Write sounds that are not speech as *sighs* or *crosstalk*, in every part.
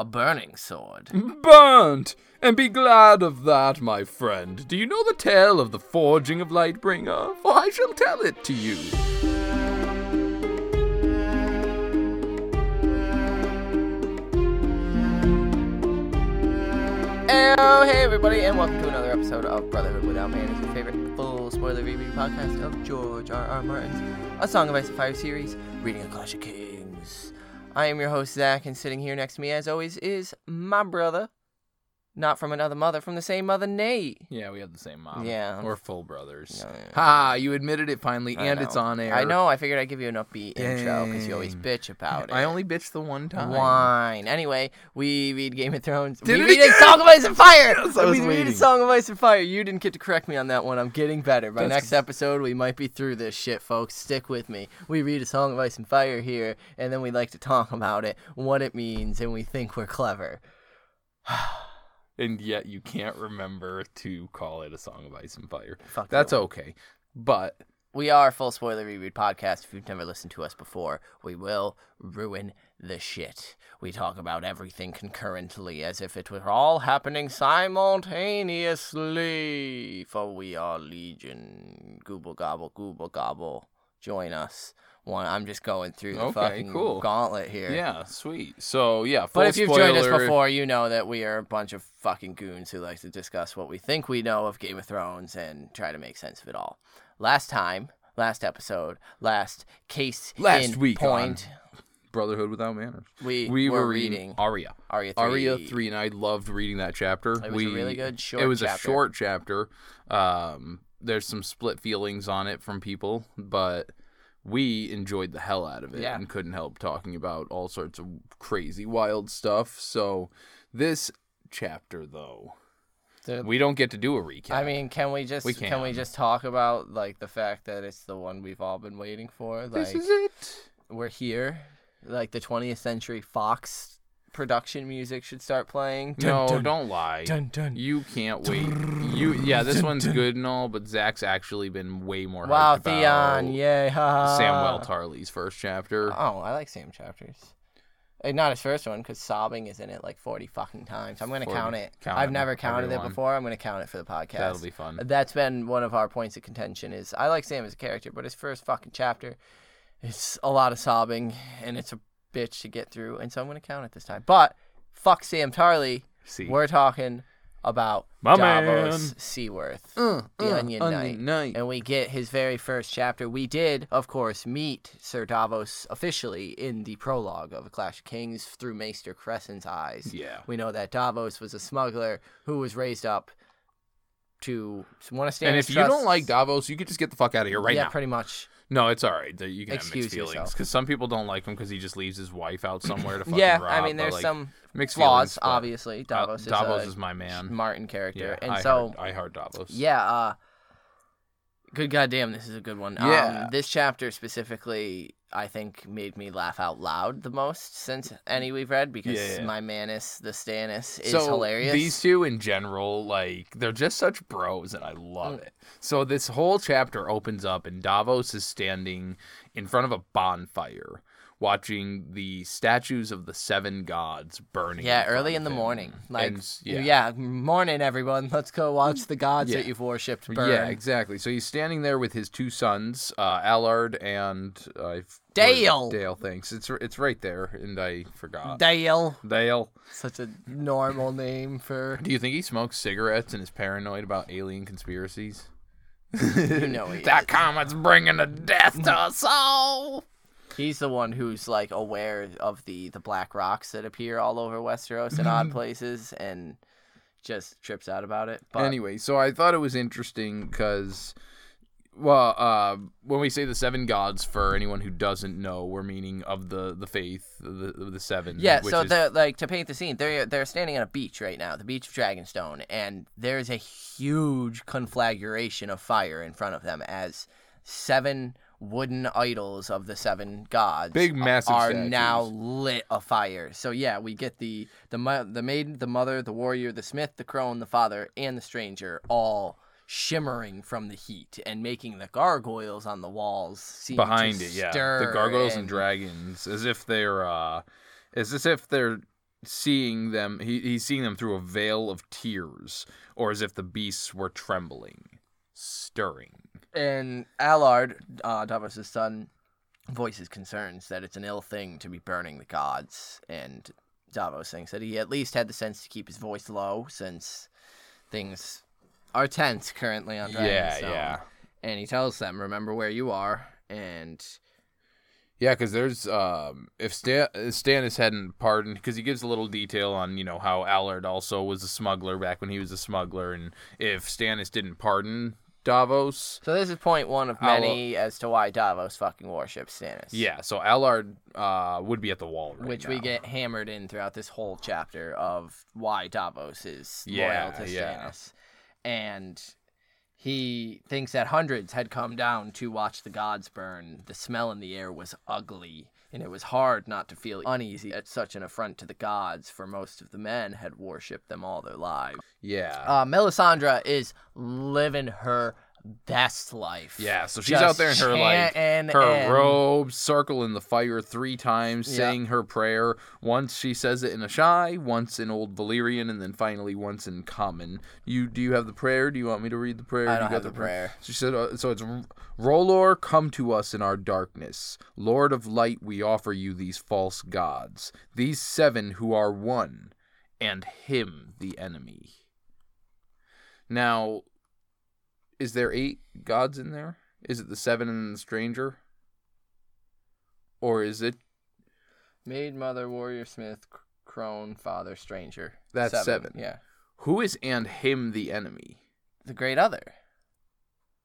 a burning sword. Burnt! And be glad of that, my friend. Do you know the tale of the forging of Lightbringer? For I shall tell it to you. Oh, hey everybody, and welcome to another episode of Brotherhood Without Manners, your favorite full spoiler review podcast of George R. R. Martin's A Song of Ice and Fire series, reading a Clash of Kings. I am your host Zach, and sitting here next to me, as always, is my brother, not from another mother, from the same mother, Nate. Yeah, we have the same mom. Yeah. We're full brothers. Yeah, yeah. Ha! You admitted it finally, I and know. it's on air. I know. I figured I'd give you an upbeat intro because you always bitch about it. I only bitched the one time. Wine. Anyway, we read Game of Thrones. Did we read again! a Song of Ice and Fire. Yes, I we read a. Song of Ice and Fire. You didn't get to correct me on that one. I'm getting better. By That's- next episode, we might be through this shit, folks. Stick with me. We read a Song of Ice and Fire here, and then we like to talk about it, what it means, and we think we're clever. *sighs* *sighs* And yet you can't remember to call it a Song of Ice and Fire. Fuck That's okay. But We are a full spoiler reread podcast. If you've never listened to us before, we will ruin the shit. We talk about everything concurrently as if it were all happening simultaneously. For we are Legion. Gooble gobble, gooble gobble. Join us. One, I'm just going through the Okay, fucking cool. gauntlet here. yeah, sweet. So yeah, But if you've joined us before, you know that we are a bunch of fucking goons who like to discuss what we think we know of Game of Thrones and try to make sense of it all. Last time, last episode, last case Last in week point, Brotherhood Without Manners. we, We were, were reading Arya. Arya 3. Arya three, and I loved reading that chapter. It was a we, really good short It was chapter. a short chapter. Um, there's some split feelings on it from people, but we enjoyed the hell out of it Yeah. and couldn't help talking about all sorts of crazy, wild stuff. So this chapter, though, The- we don't get to do a recap. I mean, can we just We can. we just talk about like the fact that it's the one we've all been waiting for? Like this is it. we're here. Like the 20th century Fox production music should start playing. no, Dun, dun, don't lie. dun dun. You can't wait. You yeah, this one's good and all, but Zach's actually been way more. Wow, Theon, about yay, haha. Samwell Tarly's first chapter. Oh, I like Sam chapters. Eh, Not his first one, because sobbing is in it like 40 fucking times. I'm going to 40. count it. Count I've it, never counted everyone. it before. I'm going to count it for the podcast. That'll be fun. That's been one of our points of contention is I like Sam as a character, but his first fucking chapter is a lot of sobbing, and it's a bitch to get through, and so I'm going to count it this time. But fuck Sam Tarly. See, We're talking about My Davos man. Seaworth, Uh, the uh, Onion Knight. Knight. and we get his very first chapter. We did, of course, meet Sir Davos officially in the prologue of A Clash of Kings through Maester Cressen's eyes. Yeah. We know that Davos was a smuggler who was raised up to want to stand. And his if you don't like Davos, you could just get the fuck out of here right yeah, now. Yeah, pretty much. No, it's all right. You can Excuse have mixed feelings because some people don't like him because he just leaves his wife out *clears throat* somewhere to fucking Yeah, rob, I mean, there's like, some mixed flaws, feelings, obviously. uh, Davos, Davos is, is my man. Martin character, Yeah, and I so heart, I heart Davos. Yeah, uh good goddamn, this is a good one. Yeah. Um, this chapter specifically, I think, made me laugh out loud the most since any we've read because Yeah, yeah. my Manus, the Stannis, is so hilarious. These two in general, like they're just such bros, and I love Mm. it. So this whole chapter opens up, and Davos is standing in front of a bonfire, watching the statues of the seven gods burning. yeah, early in the morning. Like, And, yeah. yeah. morning, everyone. *laughs* Let's go watch the gods Yeah. that you've worshipped burn. Yeah, exactly. So he's standing there with his two sons, uh, Allard and uh, Dale. Dale, thanks. It's it's right there, and I forgot. Dale. Dale. Such a normal name for. Do you think he smokes cigarettes and is paranoid about alien conspiracies? You know *laughs* he that is. comet's bringing a death to us all. He's the one who's like aware of the the black rocks that appear all over Westeros in odd *laughs* places and just trips out about it. But Anyway, so I thought it was interesting because, well, uh, when we say the seven gods, for anyone who doesn't know, we're meaning of the the faith, the the seven. Yeah, which so is- the like to paint the scene, they're they're standing on a beach right now, the beach of Dragonstone, and there's a huge conflagration of fire in front of them as seven wooden idols of the seven gods Big, massive are statues. now lit afire. So yeah, we get the the the maiden, the mother, the warrior, the smith, the crone, the father, and the stranger all shimmering from the heat and making the gargoyles on the walls seem behind to it, yeah, the gargoyles and and dragons, as if they're, uh, as if they're seeing them he, he's seeing them through a veil of tears or as if the beasts were trembling stirring And Allard, uh, Davos' son, voices concerns that it's an ill thing to be burning the gods. And Davos thinks that he at least had the sense to keep his voice low since things are tense currently on yeah Dragonstone. yeah And he tells them, remember where you are. And yeah because there's um if Stan, if stannis hadn't pardoned because he gives a little detail on you know how allard also was a smuggler back when he was a smuggler and if stannis didn't pardon davos so this is point one of many as to why Davos fucking worships Stannis. yeah so allard uh would be at the wall right Which we get hammered in throughout this whole chapter of why Davos is Yeah, loyal to yeah. Stannis. And he thinks that hundreds had come down to watch the gods burn. The smell in the air was ugly, and it was hard not to feel uneasy at such an affront to the gods, for most of the men had worshipped them all their lives. yeah Uh, Melisandre is living her best life. Yeah, so she's out there in her like chanting her and- robe, circling the fire three times, Yeah. saying her prayer. Once she says it in Asshai, once in Old Valyrian, and then finally once in Common. You do you have the prayer? Do you want me to read the prayer? I Do don't you have got the prayer. She said, uh, so it's R'hllor, come to us in our darkness. Lord of light, we offer you these false gods, these seven who are one, and him the enemy. Now, is there eight gods in there? Is it the seven and the stranger? Or is it Maid, mother, warrior, smith, crone, father, stranger. That's seven. Yeah. who is and him the enemy? The great other.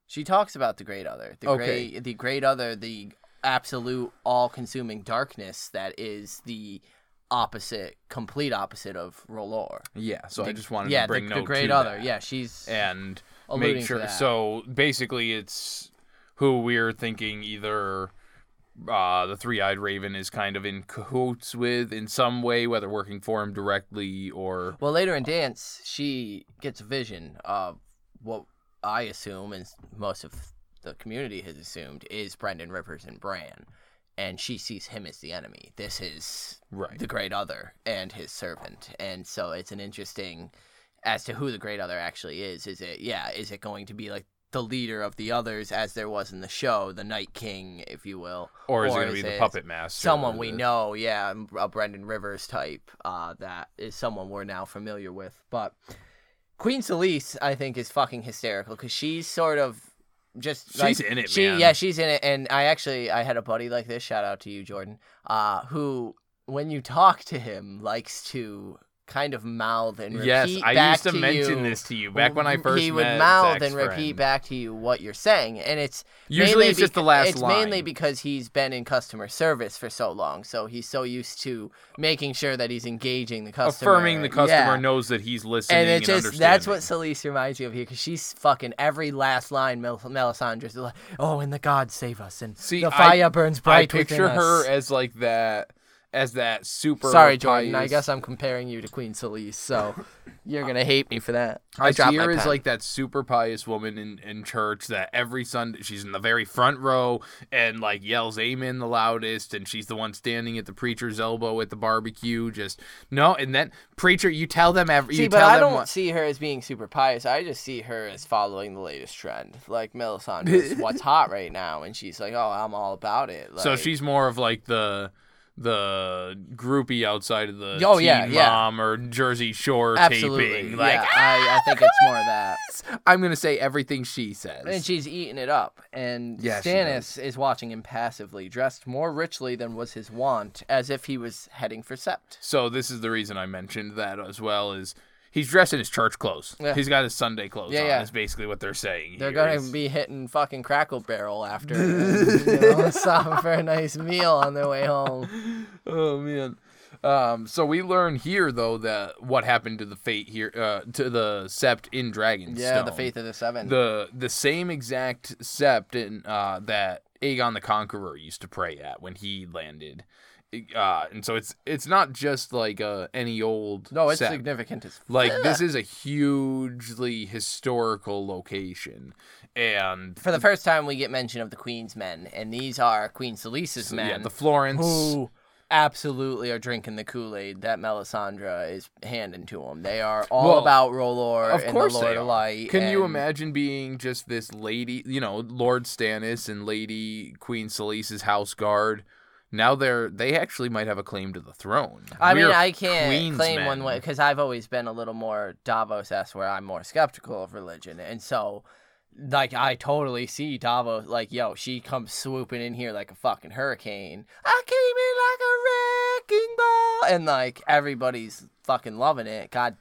She talks about the great other. The Okay. great the great other, the absolute all consuming darkness that is the opposite complete opposite of R'hllor. Yeah, so I just wanted yeah, to bring the, note the great other. that. Yeah, she's and alluding make sure. So basically, it's who we're thinking either uh, the three-eyed raven is kind of in cahoots with in some way, whether working for him directly or Well, later in dance, she gets a vision of what I assume, and most of the community has assumed, is Brynden Rivers and Bran, and she sees him as the enemy. This is right. the Great Other and his servant, and so it's an interesting as to who the Great Other actually is. Is it yeah? Is it going to be like the leader of the others, as there was in the show, the Night King, if you will, or is it going to be the puppet master? someone we the- know, yeah, a Brynden Rivers type. Uh, that is someone we're now familiar with. But Queen Selyse, I think, is fucking hysterical because she's sort of just She's like- in it, She man. yeah, she's in it. And I actually I had a buddy like this. Shout out to you, Jordan. Uh, who when you talk to him likes to kind of mouth and repeat Yes, I used to, mention you- this to you back when I first he would mouth and repeat back to you what you're saying, and it's Usually it's just the last It's line. mainly because he's been in customer service for so long, so he's so used to making sure that he's engaging the customer, affirming the customer Yeah. knows that he's listening And and, it just that's what. Selyse reminds you of here because she's fucking every last line. Mel- Melisandre's like, "Oh, and the gods save us, and See, the I- fire burns I picture her us." as like that, as that super. Sorry, Jordan. I guess I'm comparing you to Queen Selyse, so *laughs* you're gonna hate me for that. I see her as like that super pious woman in, in church that every Sunday she's in the very front row and like yells amen the loudest and she's the one standing at the preacher's elbow at the barbecue just no and then preacher you tell them every See, you but tell I them don't what, see her as being super pious. I just see her as following the latest trend. Like Melisandre's *laughs* what's hot right now, and she's like, "Oh, I'm all about it." Like, so she's more of like the the groupie outside of the Oh, Teen yeah, yeah. Mom or Jersey Shore absolutely taping like yeah, I, I ah, think it's more of that. I'm gonna say everything she says And she's eating it up. And Yeah, Stannis is watching him passively, dressed more richly than was his wont, as if he was heading for Sept. So this is the reason I mentioned that as well is he's dressed in his church clothes. Yeah. He's got his Sunday clothes Yeah, on. yeah. Is basically what they're saying. They're here. gonna be hitting fucking Cracker Barrel after, and, *laughs* you know, *laughs* for a nice meal on their way home. *laughs* Oh man. Um, so we learn here though that what happened to the fate here uh, to the sept in Dragonstone. Yeah, the Faith of the Seven. The the same exact sept in, uh, that Aegon the Conqueror used to pray at when he landed. Uh, and so it's it's not just like uh, any old no, it's sept. significant as Like this is a hugely historical location, and For the first time, we get mention of the Queen's men, and these are Queen Selyse's so, men. yeah, the Florents, who absolutely are drinking the Kool Aid that Melisandre is handing to them. They are all Well, about R'hllor of and course the Lord of. Light. Can you imagine being just this lady, you know, Lord Stannis and Lady Queen Selyse's house guard? Now they're they actually might have a claim to the throne. I mean, We're I can't claim Queensmen. one way because I've always been a little more Davos esque, where I'm more skeptical of religion, and so, like, I totally see Davos like, yo, she comes swooping in here like a fucking hurricane. I came in like a wrecking ball, and like everybody's fucking loving it. God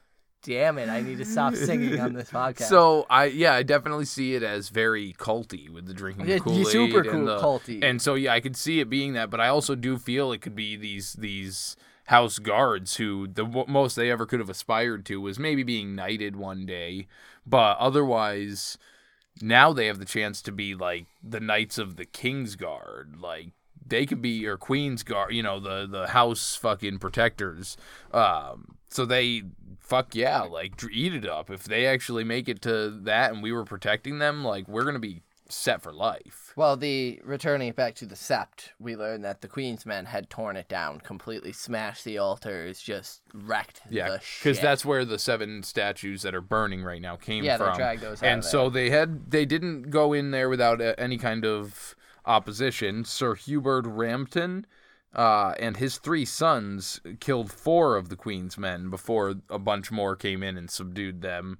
damn it, I need to stop singing on this *laughs* podcast. So I yeah, I definitely see it as very culty with the drinking Yeah, of Kool-Aid super and cool the, culty. And so yeah, I could see it being that, but I also do feel it could be these these house guards who the w- most they ever could have aspired to was maybe being knighted one day, but otherwise now they have the chance to be like the knights of the king's guard, like they could be or queen's guard, you know, the the house fucking protectors. Um, so they fuck yeah, like eat it up. If they actually make it to that and we were protecting them, like we're gonna be set for life. Well, the returning back to the sept, we learned that the Queen's men had torn it down, completely smashed the altars, just wrecked Yeah, the because that's where the seven statues that are burning right now came yeah, from. dragged those out and so they had they didn't go in there without uh, any kind of opposition. Sir Hubert Rampton uh, and his three sons killed four of the queen's men before a bunch more came in and subdued them.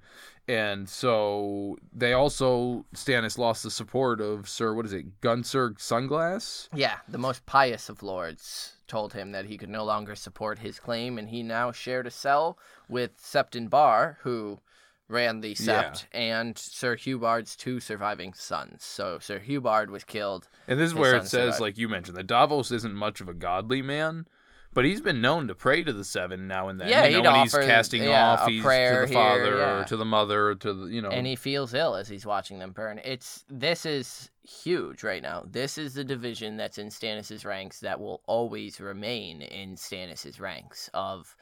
And so they also Stannis lost the support of Sir what is it Guncer Sunglass. Yeah, the most pious of lords told him that he could no longer support his claim, and he now shared a cell with Septon Barre, who ran the Yeah. sept, and Sir Hubard's two surviving sons. So Sir Hubard was killed. And this is where it says, survived. like you mentioned, that Davos isn't much of a godly man, but he's been known to pray to the seven now and then. Yeah, you know, when he's casting yeah, off, he's to the here, father yeah. or to the mother or to the you know. and he feels ill as he's watching them burn. It's this is huge right now. This is the division that's in Stannis's ranks that will always remain in Stannis's ranks of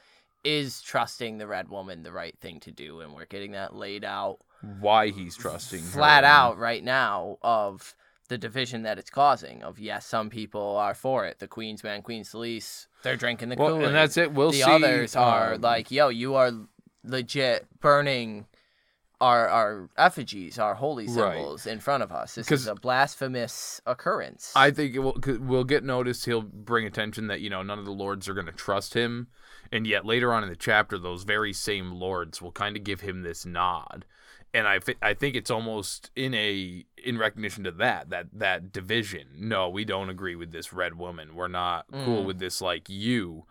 is trusting the red woman the right thing to do and we're getting that laid out why he's trusting her. flat out right now of the division that it's causing of yes some people are for it the queen's man queen Selyse they're drinking the Well, Kool-Aid and that's it. We'll see. the see. others are um, like, yo, you are legit burning our our effigies, our holy Right. symbols in front of us. This is a blasphemous occurrence. I think it will will get noticed. He'll bring attention that you know none of the lords are going to trust him, and yet later on in the chapter, those very same lords will kind of give him this nod, and I fi- I think it's almost in a in recognition to that that that division. No, we don't agree with this red woman. We're not cool Mm. with this like you.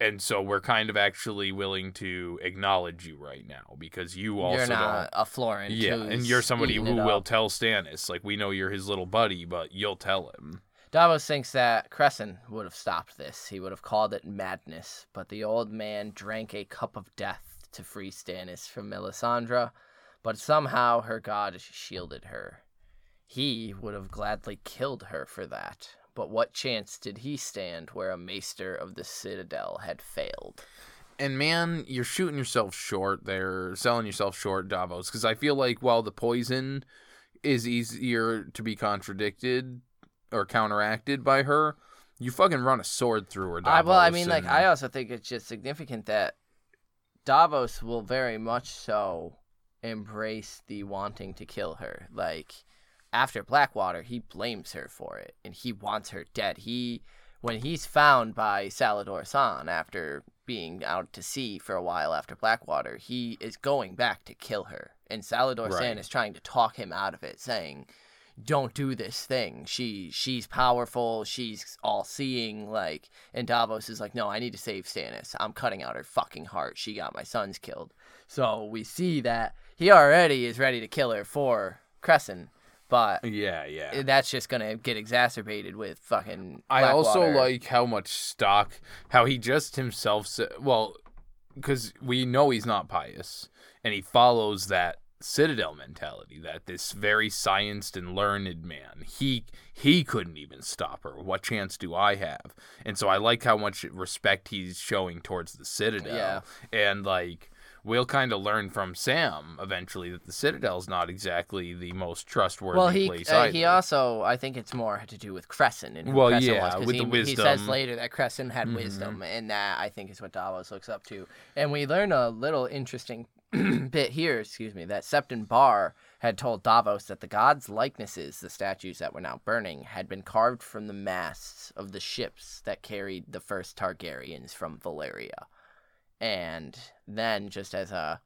And so we're kind of actually willing to acknowledge you right now because you also you're don't a Florent. yeah, and you're somebody who will tell Stannis. Like we know you're his little buddy, but you'll tell him. Davos thinks that Cressen would have stopped this. He would have called it madness, but the old man drank a cup of death to free Stannis from Melisandre, but somehow her god shielded her. He would have gladly killed her for that, but what chance did he stand where a maester of the Citadel had failed? And man, you're shooting yourself short there, selling yourself short, Davos. Because I feel like while the poison is easier to be contradicted or counteracted by her, you fucking run a sword through her. Davos, I, well, I mean, like, I also think it's just significant that Davos will very much so embrace the wanting to kill her. Like, after Blackwater, he blames her for it, and he wants her dead. He, when he's found by Salladhor Saan after being out to sea for a while after Blackwater, he is going back to kill her, and Salladhor Saan is trying to talk him out of it, saying, don't do this thing. She she's powerful. She's all seeing. Like, and Davos is like, no, I need to save Stannis. I'm cutting out her fucking heart. She got my sons killed. So we see that he already is ready to kill her for Cressen, but yeah, yeah. Eh, that's just gonna get exacerbated with fucking. I also like how much stock, how he just himself said, well, because we know he's not pious, and he follows that citadel mentality that this very scienced and learned man he he couldn't even stop her what chance do i have and so i like how much respect he's showing towards the citadel Yeah. and like we'll kind of learn from Sam eventually that the Citadel's not exactly the most trustworthy Well, he place uh, either. he also I think it's more to do with Cressen and Well, Cressen yeah, was, with he, the He says. Mm-hmm. later that Cressen had wisdom, and that I think is what Davos looks up to. And we learn a little interesting *clears throat* bit here. Excuse me, that Septon Barre had told Davos that the gods' likenesses, the statues that were now burning, had been carved from the masts of the ships that carried the first Targaryens from Valyria. And then, just as a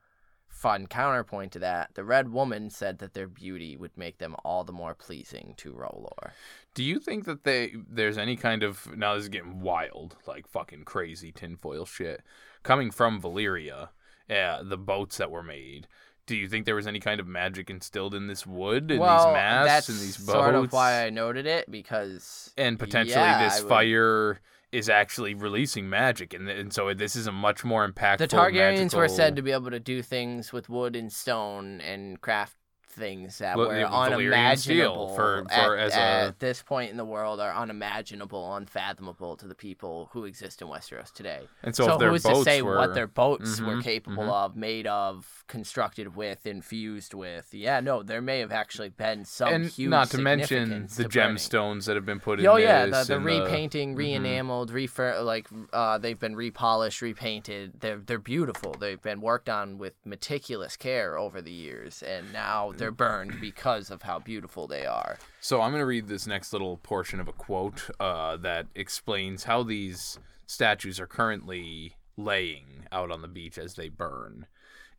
fun counterpoint to that, the Red Woman said that their beauty would make them all the more pleasing to R'hllor. Do you think that they there's any kind of now this is getting wild, like fucking crazy tinfoil shit coming from Valyria, uh, the boats that were made? Do you think there was any kind of magic instilled in this wood and well, these masts that's and these boats? sort of why I noted it because and potentially yeah, this I would- fire is actually releasing magic, and and so this is a much more impactful. the Targaryens were said to be able to do things with wood and stone and craft things that Well, were yeah, Valyrian steel unimaginable for- at, for- as a- at this point in the world are unimaginable, unfathomable to the people who exist in Westeros today. And so, their who's to say were, what their boats were Mhm, capable of, made of, constructed with, infused with? Yeah, no, there may have actually been some and huge not to mention the to gemstones that have been put in. Oh yeah, the, the repainting, Mhm. re-enameled, refer like uh, they've been repolished, repainted. They're they're beautiful. They've been worked on with meticulous care over the years, and now they're burned because of how beautiful they are. So I'm going to read this next little portion of a quote uh, that explains how these statues are currently laying out on the beach as they burn.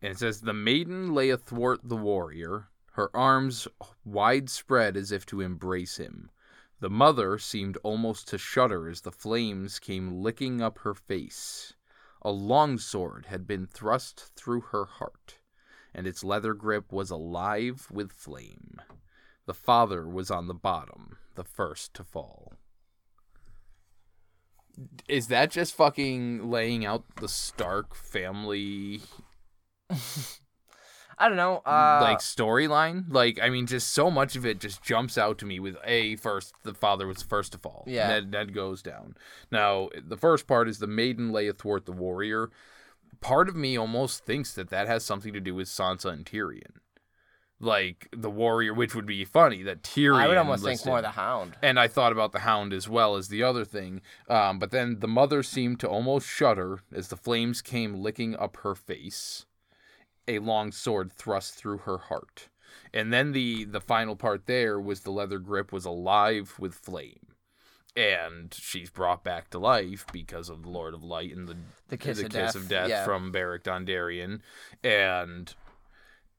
And it says, The maiden lay athwart the warrior, her arms wide spread as if to embrace him. The mother seemed almost to shudder as the flames came licking up her face. A long sword had been thrust through her heart, and its leather grip was alive with flame. The father was on the bottom, the first to fall. Is that just fucking laying out the Stark family I don't know. Uh, like storyline? Like, I mean, just so much of it just jumps out to me with a first. The father was first to fall. Yeah. Ned, Ned goes down. Now, the first part is the maiden lay athwart the warrior. Part of me almost thinks that that has something to do with Sansa and Tyrion. Like the warrior, which would be funny that Tyrion. I would almost think listed- more the Hound. and I thought about the hound as well as the other thing. Um, but then the mother seemed to almost shudder as the flames came licking up her face. A long sword thrust through her heart. And then the the final part there was the leather grip was alive with flame. And she's brought back to life because of the Lord of Light and the The kiss the of kiss death, of death yeah. from Beric Dondarrion. And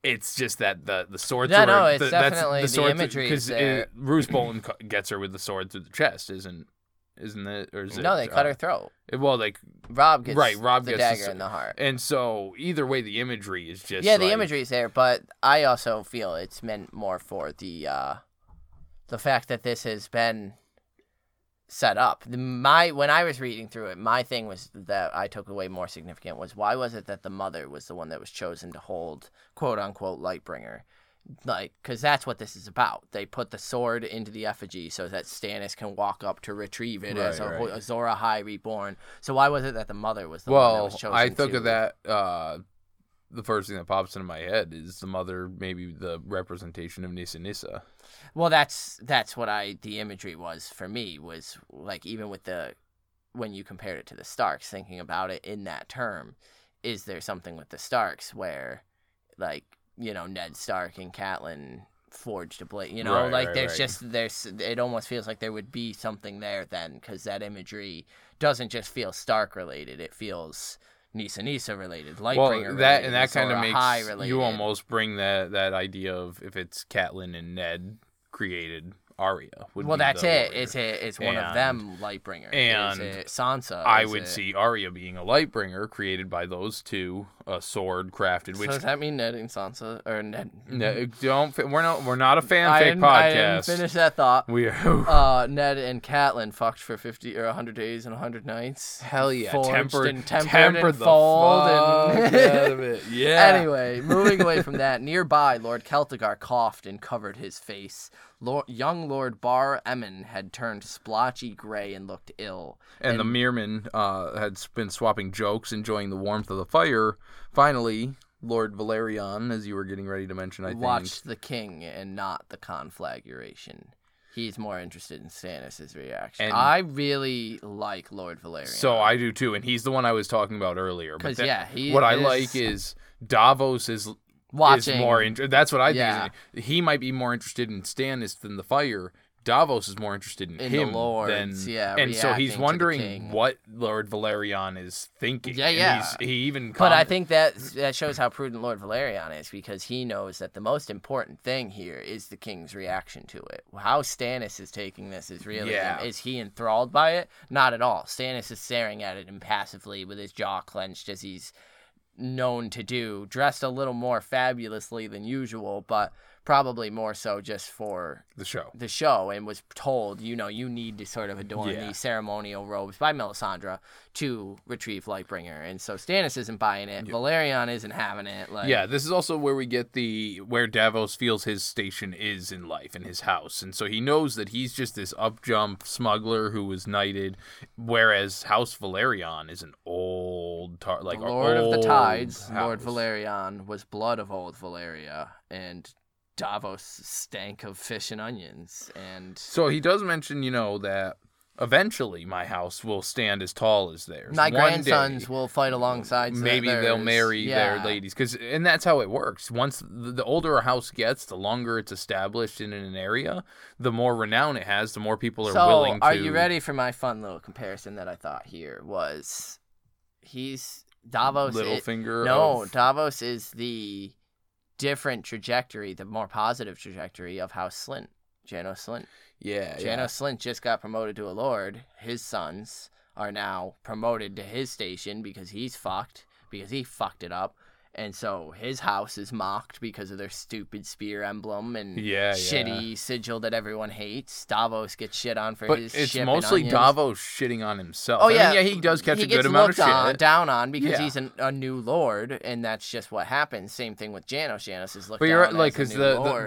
it's just that the the sword Yeah, through no, it's the, definitely the sword imagery because. Roose Bolton gets her with the sword through the chest, isn't isn't it? Or is No, it, they cut uh, her throat. Well, like Robb gets right, Robb the gets the dagger s- in the heart. and so either way, the imagery is just yeah, the imagery is there, but I also feel it's meant more for the uh, the fact that this has been set up. The, my when I was reading through it, my thing was that I took away more significant was why was it that the mother was the one that was chosen to hold quote unquote Lightbringer. Like, because that's what this is about. They put the sword into the effigy so that Stannis can walk up to retrieve it as a, Right, right. Azor Ahai reborn. So why was it that the mother was the one that Well, was chosen? I think to... of that. Uh, the first thing that pops into my head is the mother, maybe the representation of Nissa Nissa. Well, that's that's what I the imagery was for me was like even with the when you compared it to the Starks, thinking about it in that term, is there something with the Starks where like you know Ned Stark and Catelyn forged a blade, you know, Right, like right, there's right. just there's it almost feels like there would be something there then because that imagery doesn't just feel Stark related, it feels. Nissa Nissa related, Lightbringer Well, related, and that kind of makes related. you almost bring that that idea of if it's Catelyn and Ned created Arya. Would Well, that's it. warrior. It's a, it's one of And- them Lightbringer. and is it Sansa? I would it- see Arya being a Lightbringer created by those two, a sword crafted. So does that mean Ned and Sansa or Ned? no, don't we're not we're not a fanfic didn't, I didn't podcast. finish that thought. We are *laughs* Uh, Ned and Catelyn fucked for fifty or hundred days and hundred nights. hell yeah, tempered, and tempered tempered and the fold fuck and- *laughs* out of it. Yeah. Anyway, moving away from that, nearby, Lord Celtigar coughed and covered his face. Lord, young Lord Bar Emmon had turned splotchy gray and looked ill. And, the Meerman uh, had been swapping jokes, enjoying the warmth of the fire. Finally, Lord Velaryon, as you were getting ready to mention, I think. watched the king and not the conflagration. He's more interested in Stannis' reaction. And- I really like Lord Velaryon. So I do too, and he's the one I was talking about earlier. But 'Cause, that- yeah, he what I like is Davos is watching is more. Inter- that's what I think. Yeah. is- He might be more interested in Stannis than the fire. Davos is more interested in, In the him lords, than yeah, and so he's wondering what Lord Velaryon is thinking. Yeah, yeah. he's- he even. But I think that that shows how prudent Lord Velaryon is because he knows that the most important thing here is the king's reaction to it. How Stannis is taking this is really Yeah. is he enthralled by it? Not at all. Stannis is staring at it impassively with his jaw clenched as he's known to do, dressed a little more fabulously than usual, but probably more so just for the show. the show and was told, you know, you need to sort of adorn Yeah. these ceremonial robes by Melisandre to retrieve Lightbringer. And so Stannis isn't buying it. Velaryon isn't having it. Like, Yeah, this is also where we get the where Davos feels his station is in life in his house, and so he knows that he's just this upjump smuggler who was knighted, whereas House Velaryon is an old tar- like the Lord of the Tides, Lord house. Velaryon, was blood of old Valyria, and Davos stank of fish and onions. And So he does mention, you know, that eventually my house will stand as tall as theirs. my One grandsons day, will fight alongside. maybe they'll marry Yeah. their ladies because and that's how it works once the, the older a house gets the longer it's established in an area the more renown it has the more people are so, willing to are you ready for my fun little comparison that I thought here was he's Davos Littlefinger no, of- Davos is the different trajectory, the more positive trajectory of House Slynt. Janos Slynt. yeah, Janos yeah. Slynt just got promoted to a lord. His sons are now promoted to his station because he's fucked, because he fucked it up. And so his house is mocked because of their stupid spear emblem and Yeah, yeah. shitty sigil that everyone hates. Davos gets shit on for but his it's mostly. Davos shitting on himself. Oh I mean, yeah, yeah, he does catch he a good amount of shit. on, down on because Yeah. he's an, a new lord, and that's just what happens. Same thing with Janos. Janos is looked But you're right, down like because the,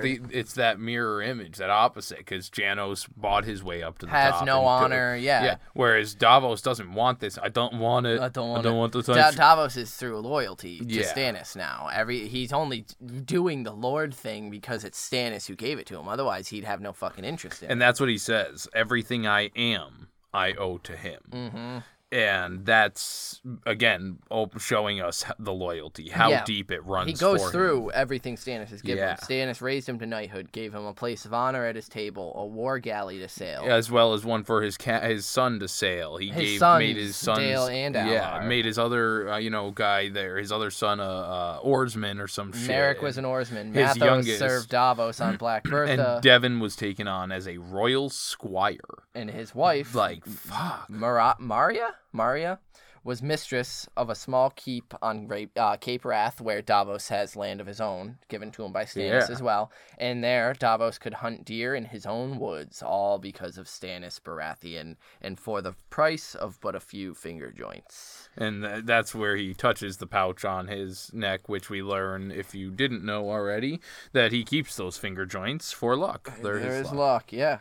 the, the it's that mirror image, that opposite. Because Janos bought his way up to the has top. Has no honor. Yeah. Yeah. Whereas Davos doesn't want this. I don't want it. I don't want I don't it. want the Da-. Davos is through loyalty to Yeah. Stannis now. Every he's only doing the Lord thing because it's Stannis who gave it to him. Otherwise, he'd have no fucking interest in and it. that's what he says. Everything I am, I owe to him. Mm-hmm. And that's again showing us the loyalty, how Yeah. deep it runs. He goes for him. through everything Stannis has given Yeah. him. Stannis raised him to knighthood, gave him a place of honor at his table, a war galley to sail. as well as one for his cat, his son to sail. He His gave sons, made his son Dale and yeah, made his other uh, you know guy there, his other son a uh, oarsman or some shit. Maric was an oarsman. His Matthos youngest. served Davos on Black *clears throat* Bertha, and Devan was taken on as a royal squire. and his wife, Like fuck. Mara- Marya, Marya, was mistress of a small keep on uh, Cape Wrath, where Davos has land of his own, given to him by Stannis Yeah. as well. And there, Davos could hunt deer in his own woods, all because of Stannis Baratheon, and for the price of but a few finger joints. And th- that's where he touches the pouch on his neck, which we learn, if you didn't know already, that he keeps those finger joints for luck. There his is luck. luck, yeah.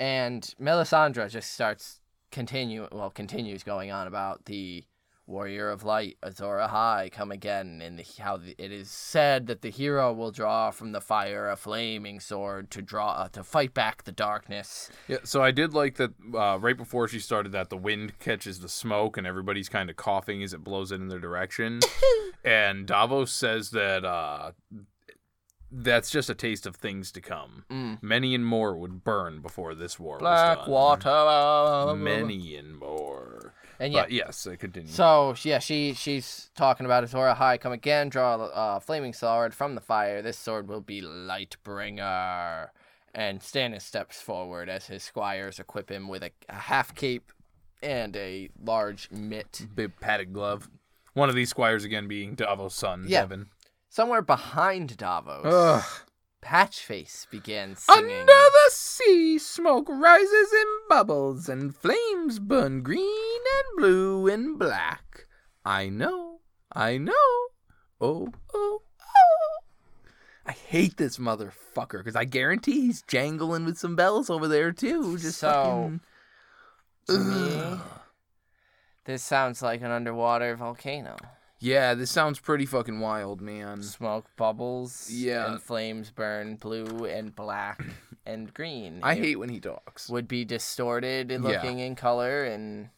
And Melisandre just starts continue well continues going on about the warrior of light Azor Ahai come again and the, how the, it is said that the hero will draw from the fire a flaming sword to draw uh, to fight back the darkness. Yeah, so I did like that uh, right before she started that the wind catches the smoke and everybody's kind of coughing as it blows it in their direction. *laughs* and Davos says that uh, that's just a taste of things to come. Mm. Many and more would burn before this war was Black done. water. Many and more. And yeah, But yes, it continues. So yeah, she she's talking about Azor Ahai. come again, draw a uh, flaming sword from the fire. This sword will be Lightbringer. And Stannis steps forward as his squires equip him with a, a half cape and a large mitt. Big padded glove. One of these squires again being Davos' son, Yeah. Somewhere behind Davos, Ugh. Patchface begins singing. Under the sea, smoke rises in bubbles, and flames burn green and blue and black. I know, I know. Oh, oh, oh. I hate this motherfucker because I guarantee he's jangling with some bells over there too. Just So- fucking. Me, this sounds like an underwater volcano. Yeah, this sounds pretty fucking wild, man. Smoke bubbles. Yeah. And flames burn blue and black *laughs* and green. I It hate when he talks. would be distorted in Yeah. looking in color and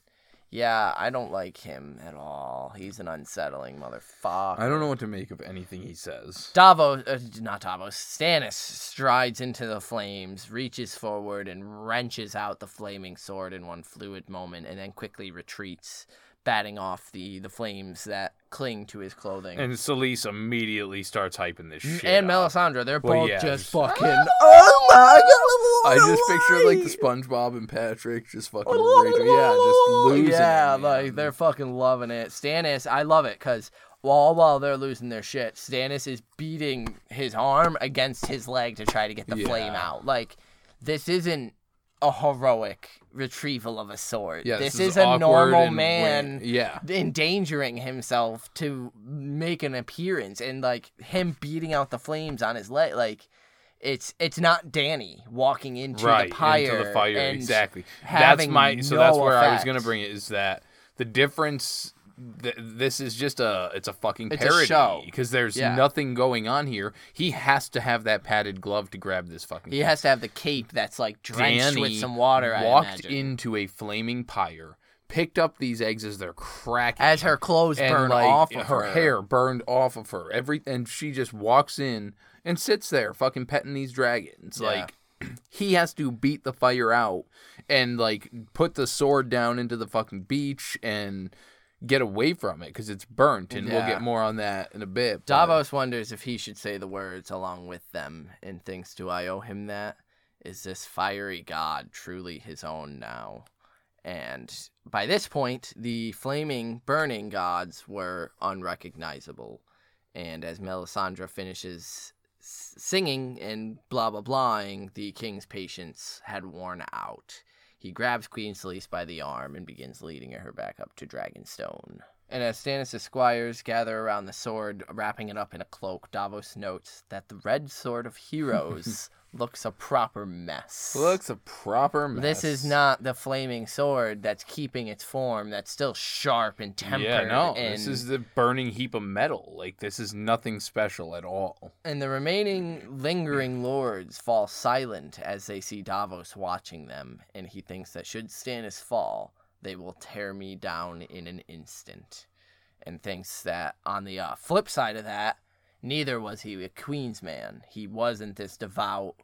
yeah, I don't like him at all. He's an unsettling motherfucker. I don't know what to make of anything he says. Davos, uh, not Davos, Stannis strides into the flames, reaches forward, and wrenches out the flaming sword in one fluid moment, and then quickly retreats, batting off the, the flames that cling to his clothing. And Selyse immediately starts hyping this shit. and up. Melisandre, they're Well, both yeah, just just- fucking. *laughs* Oh, oh my god! I just picture like the SpongeBob and Patrick just fucking oh, oh, raging. Yeah, just losing. Yeah, it, like they're fucking loving it. Stannis, I love it because while while they're losing their shit, Stannis is beating his arm against his leg to try to get the flame out. Like this isn't a heroic retrieval of a sword. Yeah, this, this is, is a normal man wait- yeah. endangering himself to make an appearance and like him beating out the flames on his leg like it's it's not Dany walking into right the pyre into the fire exactly that's my so no that's where i was gonna bring it is that the difference th- this is just a it's a fucking parody because there's Yeah. nothing going on here he has to have that padded glove to grab this fucking He has to have the cape that's like drenched Dany with some water. Walked into a flaming pyre picked up these eggs as they're cracking as her clothes and burn like off of her, her, hair burned off of her every and she just walks in and sits there fucking petting these dragons Yeah. like *clears throat* he has to beat the fire out and like put the sword down into the fucking beach and get away from it because it's burnt and we'll get more on that in a bit but- Davos wonders if he should say the words along with them, and thinks, "Do I owe him that? Is this fiery god truly his own now?" And by this point, the flaming, burning gods were unrecognizable. And as Melisandre finishes singing and blah blah blahing, the king's patience had worn out. He grabs Queen Selyse by the arm and begins leading her back up to Dragonstone. And as Stannis' squires gather around the sword, wrapping it up in a cloak, Davos notes that the red sword of *laughs* heroes looks a proper mess. looks a proper mess. This is not the flaming sword that's keeping its form, that's still sharp and tempered. yeah no and, this is the burning heap of metal like this is nothing special at all and the remaining lingering lords fall silent as they see Davos watching them, and he thinks that should Stannis fall, they will tear me down in an instant. And thinks that on the uh, flip side of that, neither was he a Queen's man. He wasn't this devout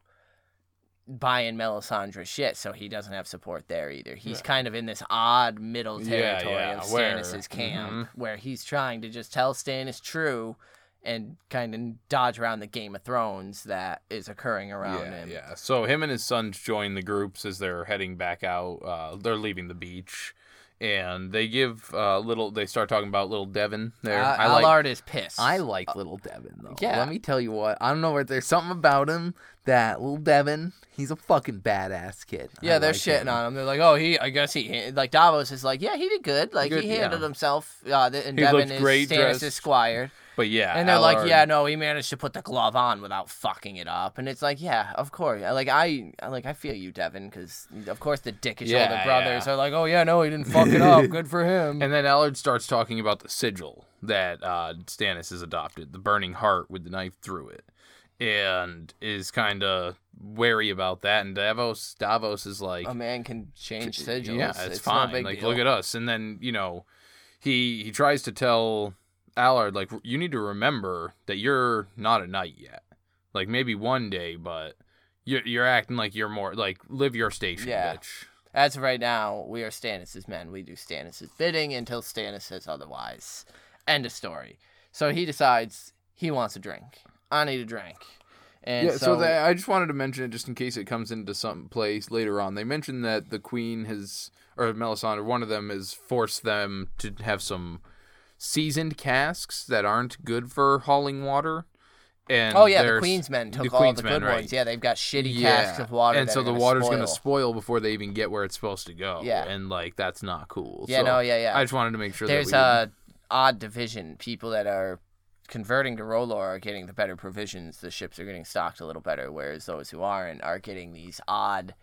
buying Melisandre shit, so he doesn't have support there either. He's kind of in this odd middle territory yeah, of where- Stannis' camp, mhm. where he's trying to just tell Stannis true and kind of dodge around the Game of Thrones that is occurring around yeah, him. Yeah, so him and his sons join the groups as they're heading back out. Uh, they're leaving the beach, and they give uh, little. They start talking about little Devan there. Uh, I like. Allard is pissed. I like little Devan though. yeah. Let me tell you what. I don't know what. There's something about him that little Devan. He's a fucking badass kid. I yeah, they're like shitting him. on him. They're like, "Oh, he. I guess he. Like Davos is like, yeah, he did good. Like Good, he handled yeah. himself. Uh, th- and He Devan is great Stannis' dressed. squire. But yeah, And they're like, yeah, no, he managed to put the glove on without fucking it up. And it's like, yeah, of course. Like I, I- like I feel you, Devan, because of course the dickish Yeah, older brothers yeah. are like, oh yeah, no, he didn't fuck it up. *laughs* Good for him. And then Allard starts talking about the sigil that uh, Stannis has adopted, the burning heart with the knife through it, and is kind of wary about that. And Davos, Davos is like, a man can change sigils. yeah, it's, it's fine. No like, deal. look at us. And then you know, he he tries to tell Allard like, you need to remember that you're not a knight yet. Like maybe one day, but you're you're acting like you're more like live your station, Yeah. bitch. As of right now, we are Stannis' men. We do Stannis' bidding until Stannis says otherwise. End of story. So he decides he wants a drink. I need a drink. And yeah, so, so, they, I just wanted to mention it just in case it comes into some place later on. They mentioned that the queen has, or Melisandre, one of them has forced them to have some seasoned casks that aren't good for hauling water. And Oh yeah, the Queensmen took the all Queen's the good right. ones. Yeah, they've got shitty Yeah, casks of water. and so the water's spoil. gonna spoil before they even get where it's supposed to go. Yeah. and like that's not cool. Yeah, So no, yeah, yeah. I just wanted to make sure There's a odd division. People that are converting to R'hllor are getting the better provisions. The ships are getting stocked a little better, whereas those who aren't are getting these odd.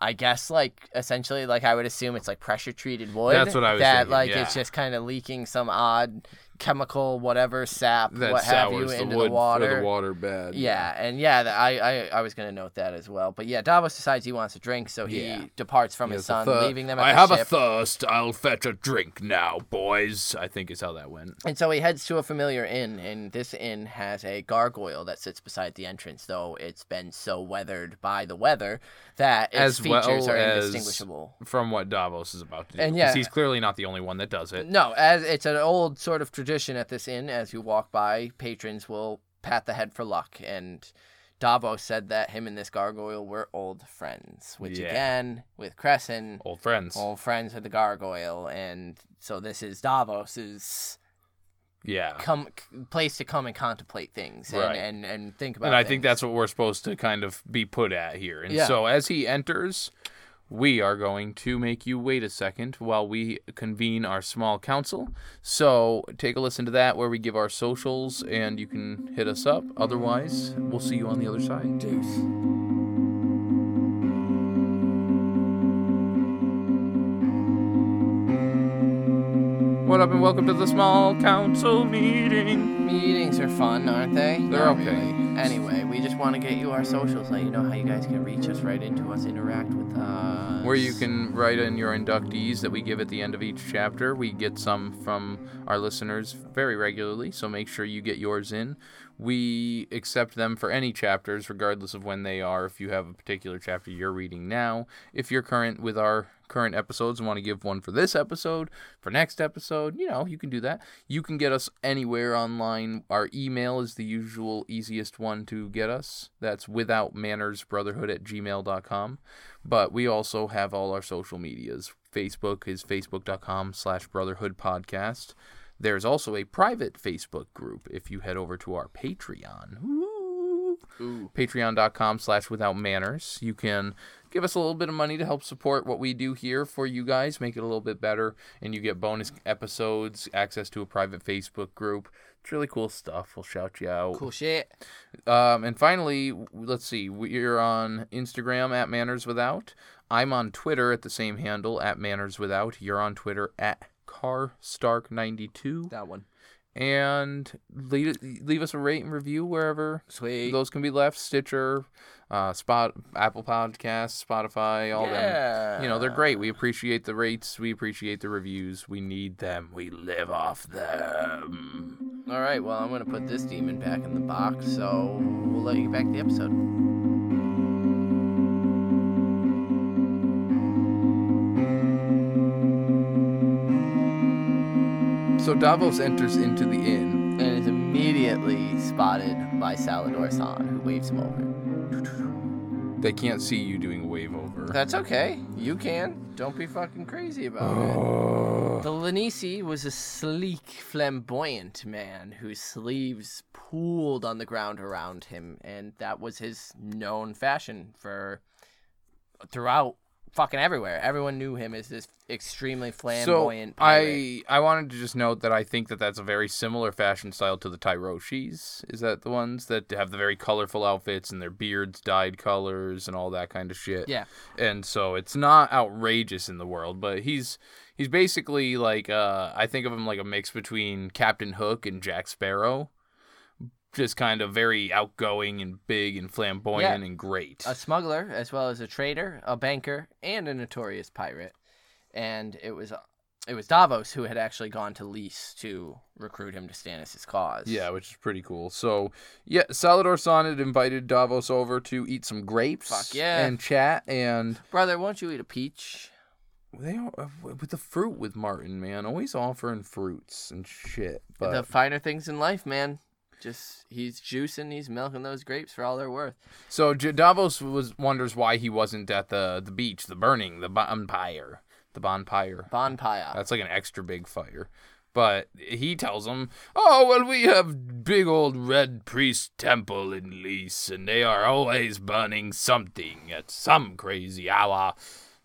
I guess like essentially like I would assume it's like pressure treated wood. That's what I was that thinking, like yeah. it's just kind of leaking some odd chemical whatever sap That what have you into wood the water. the water bad. Yeah, and yeah, th- I, I I was gonna note that as well. But yeah, Davos decides he wants a drink, so he Yeah. departs from He his son, thir- leaving them at I the have a thirst. I'll fetch a drink now, boys. I think is how that went. and so he heads to a familiar inn, and this inn has a gargoyle that sits beside the entrance, though it's been so weathered by the weather that its As features well are indistinguishable. From what Davos is about to do. And yeah. he's clearly not the only one that does it. No, as it's an old sort of tradition at this inn. As you walk by, patrons will pat the head for luck, and Davos said that him and this gargoyle were old friends. Which Yeah. again, with Cressen, Old friends. old friends with the gargoyle, and so this is Davos's yeah. come place to come and contemplate things and Right. and, and think about. and I think that's what we're supposed to kind of be put at here. And Yeah. so as he enters, we are going to make you wait a second while we convene our small council. So take a listen to that where we give our socials and you can hit us up. Otherwise, we'll see you on the other side. Deuce. What up and welcome to the small council meeting. Meetings are fun, aren't they? They're Not okay. really. Anyway, we just want to get you our socials, let you know how you guys can reach us, right into us, interact with us. Where you can write in your inductees that we give at the end of each chapter. We get some from our listeners very regularly, so make sure you get yours in. We accept them for any chapters, regardless of when they are. If you have a particular chapter you're reading now, if you're current with our current episodes and want to give one for this episode, for next episode, you know, you can do that. You can get us anywhere online. Our email is the usual easiest one to get us. That's without manners brotherhood at gmail.com. But we also have all our social medias. Facebook is facebook.com slash brotherhood podcast. There's also a private Facebook group if you head over to our Patreon. Ooh. Ooh. Patreon.com slash without manners. You can give us a little bit of money to help support what we do here for you guys, make it a little bit better, and you get bonus episodes, access to a private Facebook group. It's really cool stuff. We'll shout you out. Cool shit. Um, and finally, let's see. We're on Instagram at Manners Without. I'm on Twitter at the same handle at Manners Without. You're on Twitter at CarStark92. That one. And leave, leave us a rate and review wherever Sweet. those can be left. Stitcher, uh, Spot, Apple Podcasts, Spotify, all them. You know, they're great. We appreciate the rates. We appreciate the reviews. We need them. We live off them. All right. Well, I'm gonna put this demon back in the box, so we'll let you get back to the episode. So Davos enters into the inn. And is immediately spotted by Salladhor Saan, who waves him over. They can't see you doing a wave over. That's okay. You can. Don't be fucking crazy about it. The Lyseni was a sleek, flamboyant man whose sleeves pooled on the ground around him, and that was his known fashion for throughout fucking everywhere. Everyone knew him as this extremely flamboyant so pirate. I I wanted to just note that I think that that's a very similar fashion style to the Tyroshis. Is that the ones that have the very colorful outfits and their beards dyed colors and all that kind of shit? Yeah. And so it's not outrageous in the world, but he's he's basically like uh I think of him like a mix between Captain Hook and Jack Sparrow. Just kind of very outgoing and big and flamboyant and great. a smuggler, as well as a trader, a banker, and a notorious pirate. And it was it was Davos who had actually gone to Lys to recruit him to Stannis' cause. Yeah, which is pretty cool. So, yeah, Salladhor Saan had invited Davos over to eat some grapes Fuck yeah. and chat, and Brother, won't you eat a peach? they are, uh, with the fruit with Martin, man, always offering fruits and shit. But the finer things in life, man. Just he's juicing, he's milking those grapes for all they're worth. so J- Davos was wonders why he wasn't at the the beach, the burning, the bonfire, the bonfire. Bonfire. That's like an extra big fire. But he tells them, "Oh well, we have big old red priest temple in Lys, and they are always burning something at some crazy hour."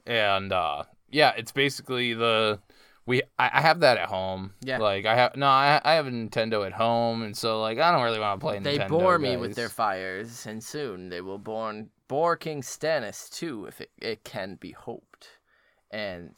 And uh, yeah, it's basically the we I, I have that at home. Yeah. Like I have no, I, I have a Nintendo at home, and so like I don't really want to play Nintendo. They Nintendo. bore me with their fires, and soon they will born bore King Stannis too, if it, it can be hoped. And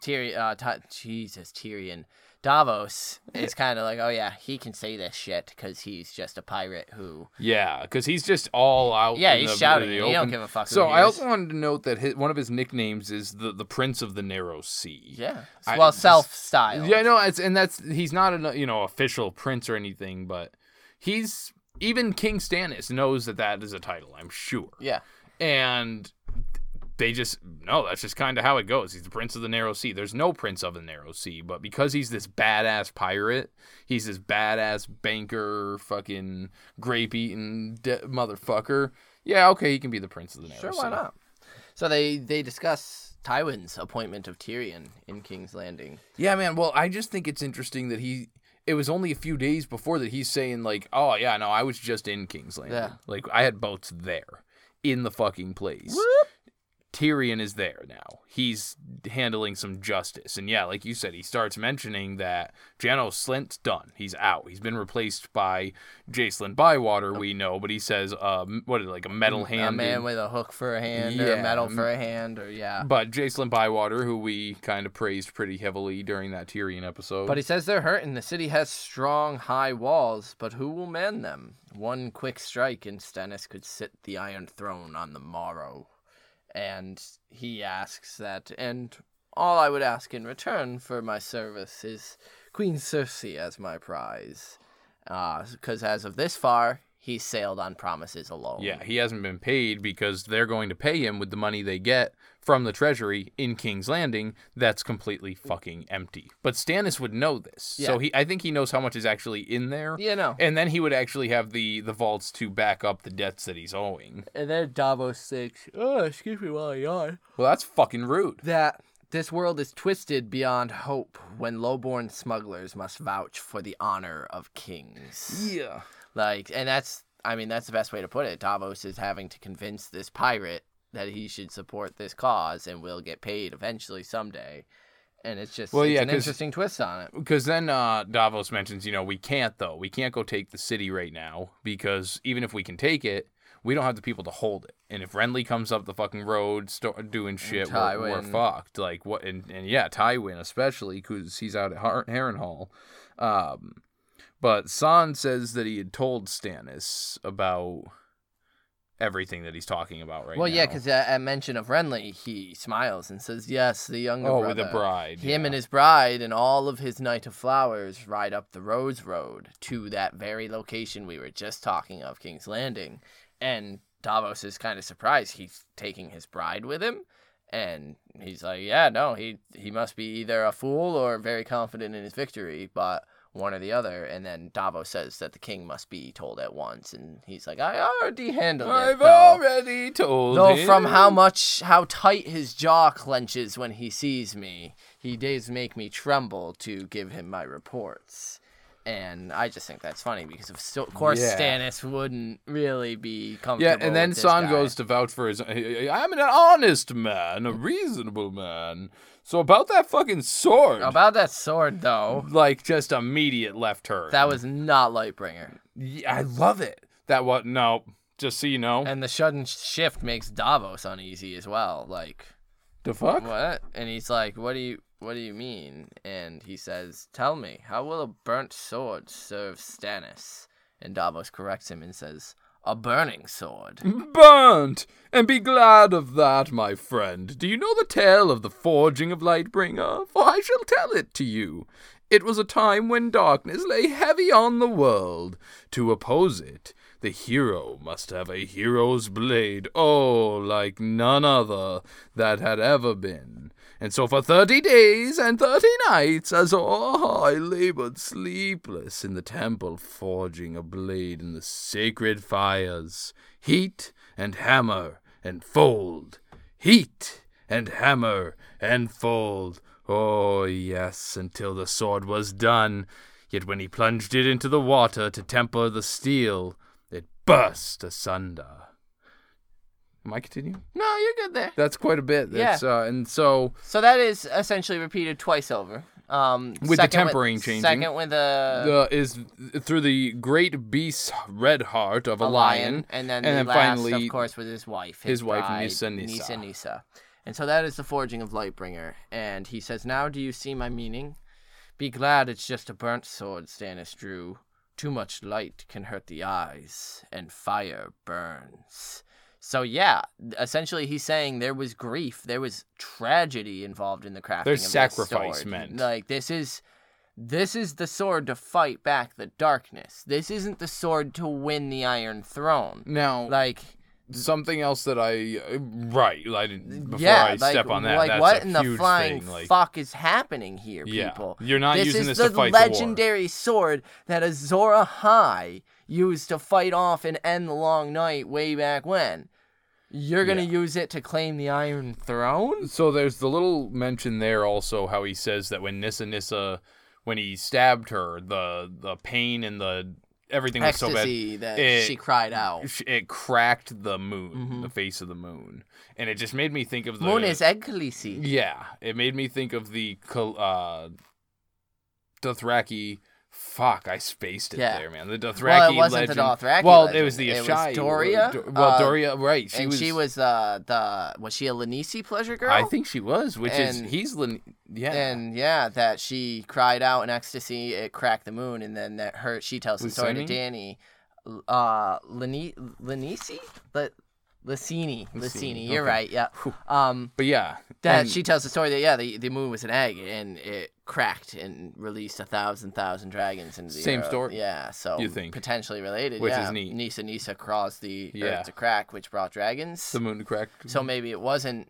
Tyrion, uh, Ta- Jesus, Tyrion, Davos is eh. kind of like, oh yeah, he can say this shit because he's just a pirate who, Yeah, because he's just all out. yeah, he's the- shouting. the He don't give a fuck. So I also wanted to note that his, one of his nicknames is the the Prince of the Narrow Sea. yeah, I- well, self style. Yeah, no, it's and that's he's not a you know official prince or anything, but he's even King Stannis knows that that is a title. I'm sure, yeah, and they just no, that's just kind of how it goes. He's the Prince of the Narrow Sea. There's no Prince of the Narrow Sea, but because he's this badass pirate, he's this badass banker, fucking grape eating de- motherfucker. Yeah, okay, he can be the Prince of the Narrow sure, Sea. why not? So they they discuss Tywin's appointment of Tyrion in King's Landing. Yeah, man. Well, I just think it's interesting that he. It was only a few days before that he's saying like, "Oh yeah, no, I was just in King's Landing. Yeah. Like I had boats there, in the fucking place." Tyrion is there now. He's handling some justice, and yeah, like you said, he starts mentioning that Janos Slynt's done. He's out. He's been replaced by Jacelyn Bywater. We know, but he says, um, what is it, like a metal hand? A man with a hook for a hand, or a metal for a hand, or yeah. But Jacelyn Bywater, who we kind of praised pretty heavily during that Tyrion episode. But he says they're hurting. The city has strong, high walls, but who will man them? One quick strike, and Stannis could sit the Iron Throne on the morrow. And he asks that, and all I would ask in return for my service is Queen Cersei as my prize. Uh, because as of this far, he's sailed on promises alone. Yeah, he hasn't been paid because they're going to pay him with the money they get from the treasury in King's Landing. That's completely fucking empty. But Stannis would know this, so he I think he knows how much is actually in there. Yeah, no. And then he would actually have the the vaults to back up the debts that he's owing. And then Davos thinks, oh, excuse me while I yawn. Well, that's fucking rude. that this world is twisted beyond hope when lowborn smugglers must vouch for the honor of kings. Yeah. Like, and that's, I mean, that's the best way to put it. Davos is having to convince this pirate that he should support this cause and will get paid eventually someday. And it's just, Well, it's yeah, an interesting twist on it. Because then uh, Davos mentions, you know, we can't though. We can't go take the city right now because even if we can take it, we don't have the people to hold it. And if Renly comes up the fucking road sto- doing shit, we're, we're fucked. Like what? And, and yeah, Tywin especially because he's out at Har- Harrenhal. Um, but Saan says that he had told Stannis about everything that he's talking about right well, now. Well, yeah, because at, mention of Renly, he smiles and says, yes, the younger oh, brother. with the bride, Him yeah. and his bride and all of his Knight of Flowers ride up the Rose Road to that very location we were just talking of, King's Landing. And Davos is kind of surprised he's taking his bride with him. And he's like, yeah, no, he he must be either a fool or very confident in his victory, but one or the other. And then Davos says that the king must be told at once. And he's like, I already handled it. I've already told Though him. from how much, how tight his jaw clenches when he sees me, he does make me tremble to give him my reports. And I just think that's funny because of, course Yeah. Stannis wouldn't really be comfortable. Yeah, and then with this Saan guy. goes to vouch for his. I'm an honest man, a reasonable man. So about that fucking sword, about that sword though. like just immediate left turn. That was not Lightbringer, Yeah, I love it. That what? No, just so you know. and the sudden shift makes Davos uneasy as well. Like the fuck? what? And he's like, "What do you?" What do you mean? And he says, Tell me, how will a burnt sword serve Stannis? And Davos corrects him and says, A burning sword. Burnt! And be glad of that, my friend. Do you know the tale of the forging of Lightbringer? For I shall tell it to you. It was a time when darkness lay heavy on the world. To oppose it, the hero must have a hero's blade, oh, like none other that had ever been. And so for thirty days and thirty nights, as oh, I labored sleepless in the temple, forging a blade in the sacred fires, heat and hammer and fold, heat and hammer and fold. Oh, yes, until the sword was done. Yet when he plunged it into the water to temper the steel, it burst asunder. Am I continuing? No, you're good there. That's quite a bit. That's, uh, and so So that is essentially repeated twice over. Um, With the second tempering changing. Second with a, uh, is through the great beast's red heart of a, a lion, and then and the then last, finally of course, with his wife, his, his wife, bride, Nissa Nissa. Nissa Nissa. And so that is the forging of Lightbringer. And he says, "Now do you see my meaning? Be glad it's just a burnt sword Stannis drew. Too much light can hurt the eyes, and fire burns." So yeah, essentially he's saying there was grief, there was tragedy involved in the crafting There's of this sacrifice sword. meant. Like this is this is the sword to fight back the darkness. This isn't the sword to win the Iron Throne. now Like something else that I uh, right I didn't before yeah, I like, step on that. like what in the flying thing. Like, fuck is happening here, yeah, people? you're not this using is this the to fight the legendary sword that Azor Ahai used to fight off and end the Long Night way back when. You're gonna Yeah. use it to claim the Iron Throne? So there's the little mention there also how he says that when Nissa Nissa when he stabbed her, the the pain and the everything was so bad. That it- she cried out. It cracked the moon, Mhm. the face of the moon, and it just made me think of the Moon is Egglisi. Yeah, it made me think of the uh, Dothraki. Fuck, I spaced it Yeah. there, man. The Dothraki Well, it wasn't legend. the Dothraki. Well, it was the It was Doreah. Do- well, uh, Doreah, right? She and was. she was uh, the was she a Lanisi pleasure girl? I think she was, which is he's Lin- yeah. And yeah, that she cried out in ecstasy, it cracked the moon, and then that her she tells the story to Dany. Uh, Lani- Lyseni, Lyseni. Lyseni, You're okay. right. Yeah. Um, but yeah, that and- she tells the story that yeah, the, the moon was an egg and it cracked and released a thousand thousand dragons into the Same earth. story? Yeah, so You think? potentially related. Which is yeah. neat. Nissa Nissa caused the Yeah. earth to crack, which brought dragons. the moon cracked. So maybe it wasn't.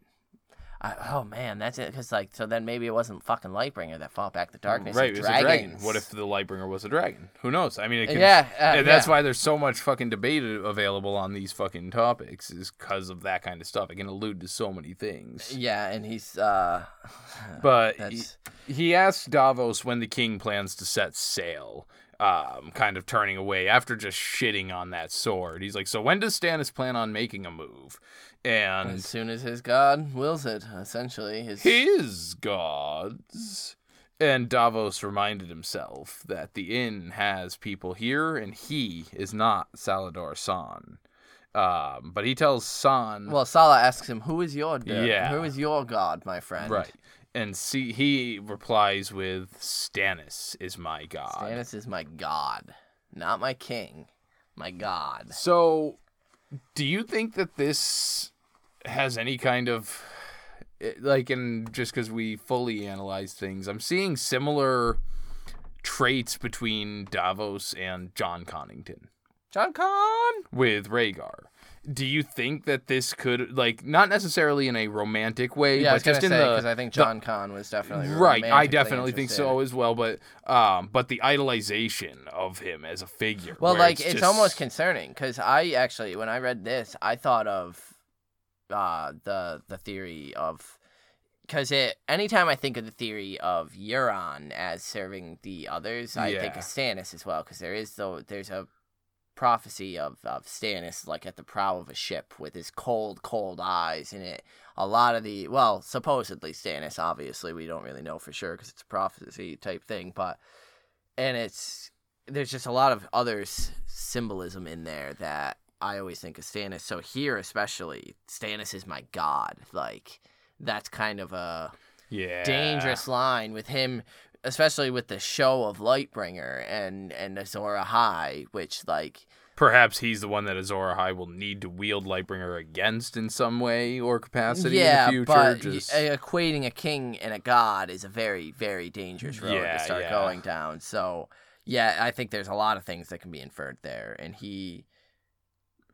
I, oh man, that's it. Because like, so then maybe it wasn't fucking Lightbringer that fought back the darkness. right, it was a dragon. What if the Lightbringer was a dragon? Who knows? I mean, it can, Yeah, uh, and that's yeah. why there's so much fucking debate available on these fucking topics, is because of that kind of stuff. It can allude to so many things. Yeah, and he's uh. *laughs* But he, he asks Davos when the king plans to set sail, um, kind of turning away after just shitting on that sword. He's like, "So when does Stannis plan on making a move?" And as soon as his god wills it, essentially his. his gods. And Davos reminded himself that the inn has people here, and he is not Salladhor Saan. Um, but he tells Saan, Well, Salla asks him, "Who is your god? Yeah. Who is your god, my friend?" right, and see, he replies with, "Stannis is my god." Stannis is my god, not my king, my god. So, do you think that this has any kind of like, and just because we fully analyze things, I'm seeing similar traits between Davos and Jon Connington Jon Con. with Rhaegar. Do you think that this could, like, not necessarily in a romantic way, Yeah, but just in say the because I think Jon Con was definitely right? I definitely think so as well, but um, but the idolization of him as a figure. Well, like it's, just- almost concerning because I actually, when I read this, I thought of uh, the the theory of because it anytime I think of the theory of Euron as serving the others, I think of Stannis as well because there is though there's a prophecy of of Stannis like at the prow of a ship with his cold cold eyes and it a lot of the well supposedly Stannis obviously we don't really know for sure because it's a prophecy type thing but and it's there's just a lot of other symbolism in there that I always think of Stannis. So here, especially, Stannis is my god. Like that's kind of a yeah dangerous line with him, especially with the show of Lightbringer and and Azor Ahai, which like Perhaps he's the one that Azor Ahai will need to wield Lightbringer against in some way or capacity yeah, in the future. but just... equating a king and a god is a very very dangerous road Yeah, to start yeah. going down. So yeah, I think there's a lot of things that can be inferred there, and he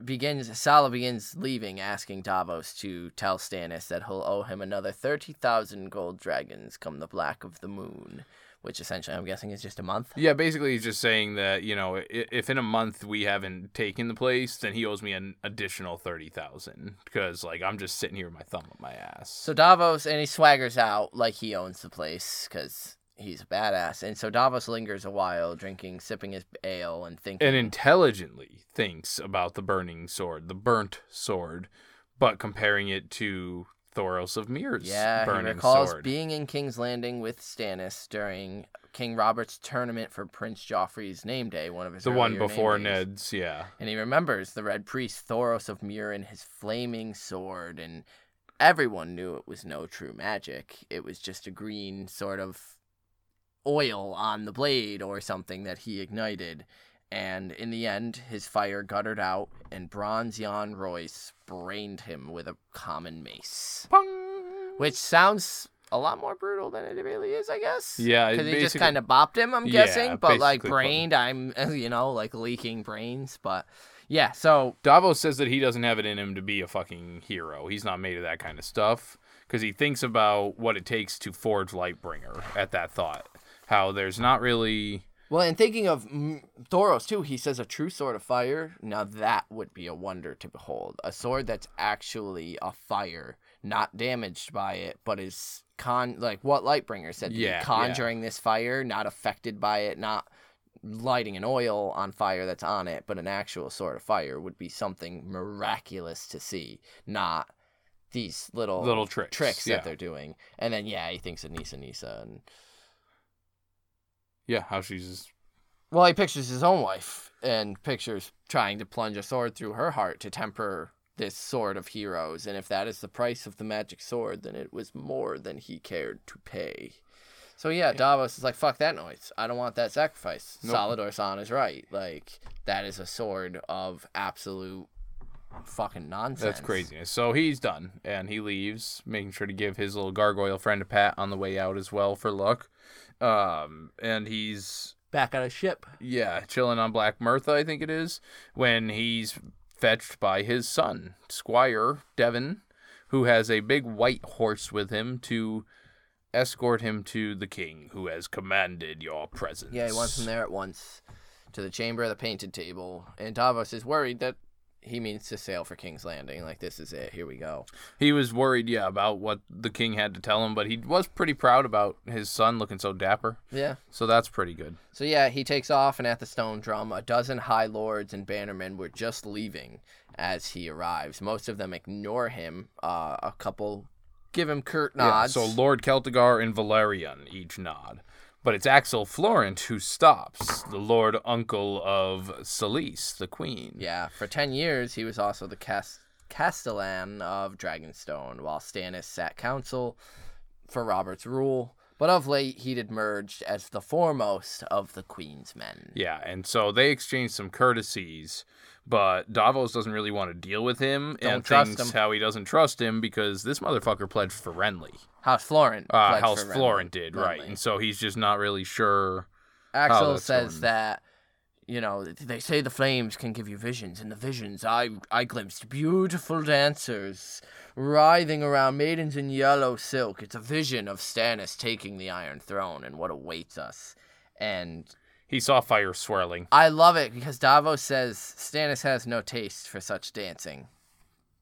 begins Salla begins leaving, asking Davos to tell Stannis that he'll owe him another thirty thousand gold dragons come the black of the moon, which essentially I'm guessing is just a month. Yeah, basically he's just saying that, you know, if in a month we haven't taken the place, then he owes me an additional 30,000 because like I'm just sitting here with my thumb up my ass. So Davos and he swaggers out like he owns the place because he's a badass, and so Davos lingers a while, drinking, sipping his ale, and thinking. and intelligently thinks about the burning sword, the burnt sword, but comparing it to Thoros of Myr's Yeah, he burning recalls sword. being in King's Landing with Stannis during King Robert's tournament for Prince Joffrey's name day, one of his the one before. Ned's, yeah. And he remembers the Red Priest Thoros of Myr and his flaming sword, and everyone knew it was no true magic. It was just a green sort of oil on the blade or something that he ignited. And in the end, his fire guttered out, and Bronze Yohn Royce brained him with a common mace. Which sounds a lot more brutal than it really is, I guess. Yeah, because he just kind of bopped him. I'm Yeah, guessing, but like brained, I'm *laughs* you know like leaking brains. But yeah, so Davos says that he doesn't have it in him to be a fucking hero. He's not made of that kind of stuff because he thinks about what it takes to forge Lightbringer at that thought. How there's not really. well, and thinking of Thoros too, he says a true sword of fire. Now that would be a wonder to behold. A sword that's actually a fire, not damaged by it, but is con like what Lightbringer said. Yeah, yeah. conjuring this fire, not affected by it, not lighting an oil on fire that's on it, but an actual sword of fire would be something miraculous to see, not these little Little tricks, tricks yeah. that they're doing. And then yeah, he thinks of Nissa Nissa and Yeah, how she's. well, he pictures his own wife and pictures trying to plunge a sword through her heart to temper this sword of heroes. And if that is the price of the magic sword, then it was more than he cared to pay. So yeah, Davos is like, fuck that noise. I don't want that sacrifice. Nope. Salladhor Saan is right. Like, that is a sword of absolute fucking nonsense. That's craziness. So he's done, and he leaves, making sure to give his little gargoyle friend a pat on the way out as well for luck. Um, and he's Back on a ship. yeah chilling on Black Mirtha, I think it is, when he's fetched by his son Squire Devan, who has a big white horse with him to escort him to the king, who has commanded your presence. Yeah, he wants him there at once to the chamber of the painted table. And Davos is worried that he means to sail for King's Landing. Like, this is it. Here we go. He was worried, yeah, about what the king had to tell him, but he was pretty proud about his son looking so dapper. Yeah. So that's pretty good. So, yeah, he takes off, and at the Stone Drum, a dozen High Lords and Bannermen were just leaving as he arrives. Most of them ignore him. Uh, a couple give him curt Yeah, nods. so Lord Celtigar and Velaryon each nod. But it's Axell Florent who stops, the Lord Uncle of Selyse, the Queen. Yeah, for 10 years, he was also the cast- Castellan of Dragonstone, while Stannis sat council for Robert's rule. But of late, he'd emerged as the foremost of the Queen's men. Yeah, and so they exchange some courtesies, but Davos doesn't really want to deal with him Don't and trust thinks him. how he doesn't trust him because this motherfucker pledged for Renly. House Florent. Uh, pledged House for Renly- Florent did, right. Renly. And so he's just not really sure. Axel says going. that, you know, they say the flames can give you visions. and the visions, I, I glimpsed beautiful dancers writhing around maidens in yellow silk. It's a vision of Stannis taking the Iron Throne and what awaits us. And He saw fire swirling. I love it because Davos says Stannis has no taste for such dancing.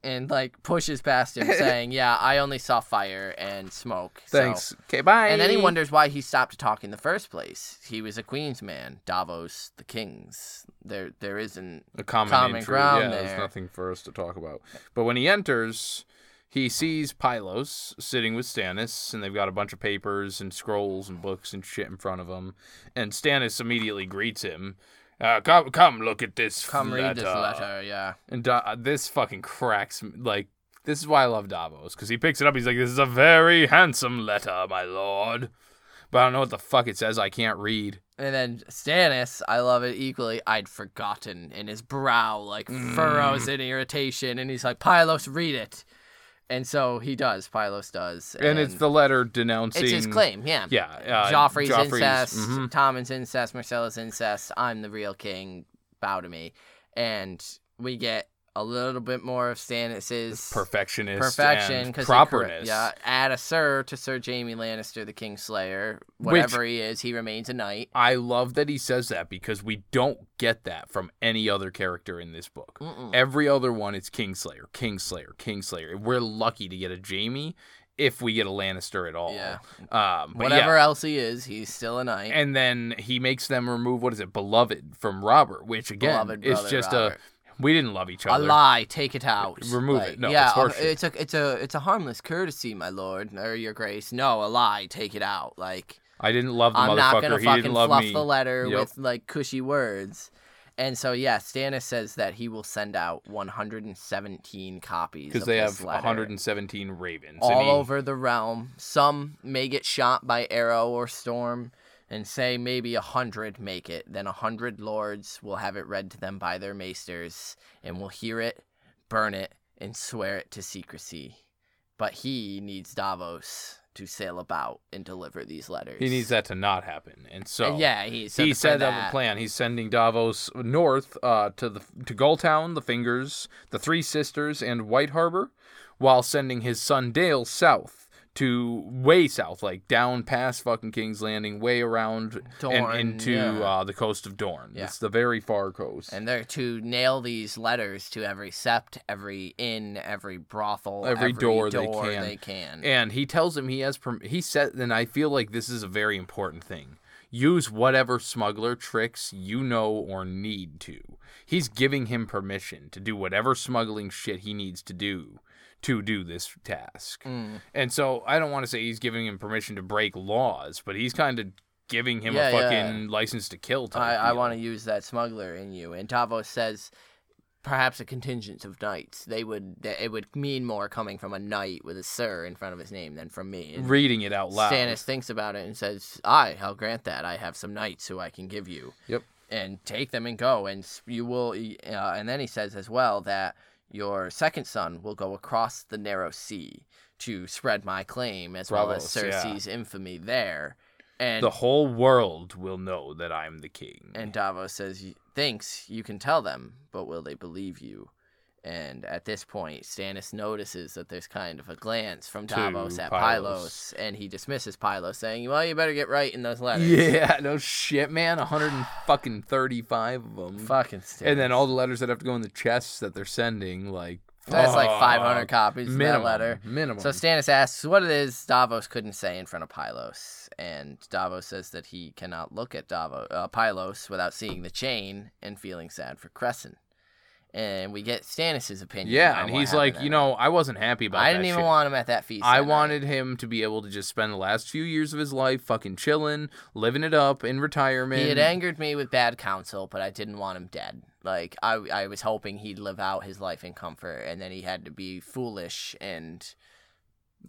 And like pushes past him *laughs* saying, Yeah, I only saw fire and smoke. so- Thanks. Okay, bye. And then he wonders why he stopped to talk in the first place. He was a Queen's man, Davos the King's. There there isn't a common, common ground yeah, there. there's nothing for us to talk about. But when he enters, he sees Pylos sitting with Stannis, and they've got a bunch of papers and scrolls and books and shit in front of them. And Stannis immediately greets him. Uh, come, come, look at this. come read this letter, yeah. And Da- this fucking cracks. me- Like this is why I love Davos because he picks it up. He's like, "This is a very handsome letter, my lord." But I don't know what the fuck it says. I can't read. And then Stannis, I love it equally. I'd forgotten, and his brow like furrows in irritation, and he's like, "Pylos, read it." And so he does. Pylos does, And, it's the letter denouncing. it's his claim, yeah. Yeah, uh, Joffrey's, Joffrey's- incest, mhm. Tommen's incest, Myrcella's incest. I'm the real king. Bow to me, and we get a little bit more of Stannis's perfectionist perfection because properness. yeah, add a sir to Sir Jaime Lannister, the Kingslayer. Whatever he is, he remains a knight. I love that he says that because we don't get that from any other character in this book. Mm-mm. Every other one, it's Kingslayer, Kingslayer, Kingslayer. We're lucky to get a Jaime if we get a Lannister at all. Yeah. Um, Whatever yeah. else he is, he's still a knight. And then he makes them remove what is it, beloved from Robert, which again Beloved is just Robert. a we didn't love each other. A lie, take it out. Remove Like, it. No, yeah, it's uh, it's a it's a it's a harmless courtesy, my lord, or your grace. No, a lie, take it out. Like I didn't love the I'm not gonna he fucking fluff me. the letter Yep. with like cushy words. And so yeah, Stannis says that he will send out 117 copies because they have letter 117 ravens. all he- over the realm. Some may get shot by arrow or storm, and say maybe a hundred make it. Then a hundred lords will have it read to them by their maesters, and will hear it, burn it, and swear it to secrecy. But he needs Davos to sail about and deliver these letters. He needs that to not happen, and so And yeah, he said he for set up a plan. He's sending Davos north uh, to the to Gulltown, the Fingers, the Three Sisters, and White Harbor, while sending his son Dale south to way south, like down past fucking King's Landing, way around Dorne, and into yeah. uh, the coast of Dorne. Yeah. It's the very far coast. And they're to nail these letters to every sept, every inn, every brothel, Every door they can. they can. And he tells him he has perm- he said and I feel like this is a very important thing. Use whatever smuggler tricks you know or need to. He's giving him permission to do whatever smuggling shit he needs to do to do this task. Mm. And so I don't want to say he's giving him permission to break laws, but he's kind of giving him Yeah, a yeah. fucking license to kill I, I want to use that smuggler in you. And Davos says perhaps a contingent of knights. They would it would mean more coming from a knight with a sir in front of his name than from me. And reading it out loud. Stannis thinks about it and says, "I, I'll grant that. I have some knights who I can give you." Yep. And take them and go, and you will. Uh, and then he says as well that your second son will go across the narrow sea to spread my claim as well as Braavos, yeah. Cersei's infamy there. And The whole world will know that I'm the king. and Davos says, "Y- thinks you can tell them, but will they believe you? And at this point, Stannis notices that there's kind of a glance from To Davos at Pylos. Pylos, and he dismisses Pylos, saying, "Well, you better get right in those letters." Yeah, *laughs* no shit, man. 135 of them. fucking Stannis. And then all the letters that have to go in the chests that they're sending, like that's like fuck. 500 copies of minimum, that letter. Minimum. So Stannis asks what it is Davos couldn't say in front of Pylos, and Davos says that he cannot look at Davos, uh, Pylos without seeing the chain and feeling sad for Cressen. And we get Stannis' opinion. yeah, and he's like, you know, I wasn't happy about I didn't even shit. want him at that feast. I that night. wanted him to be able to just spend the last few years of his life fucking chilling, living it up in retirement. He had angered me with bad counsel, but I didn't want him dead. Like I, I was hoping he'd live out his life in comfort, and then he had to be foolish and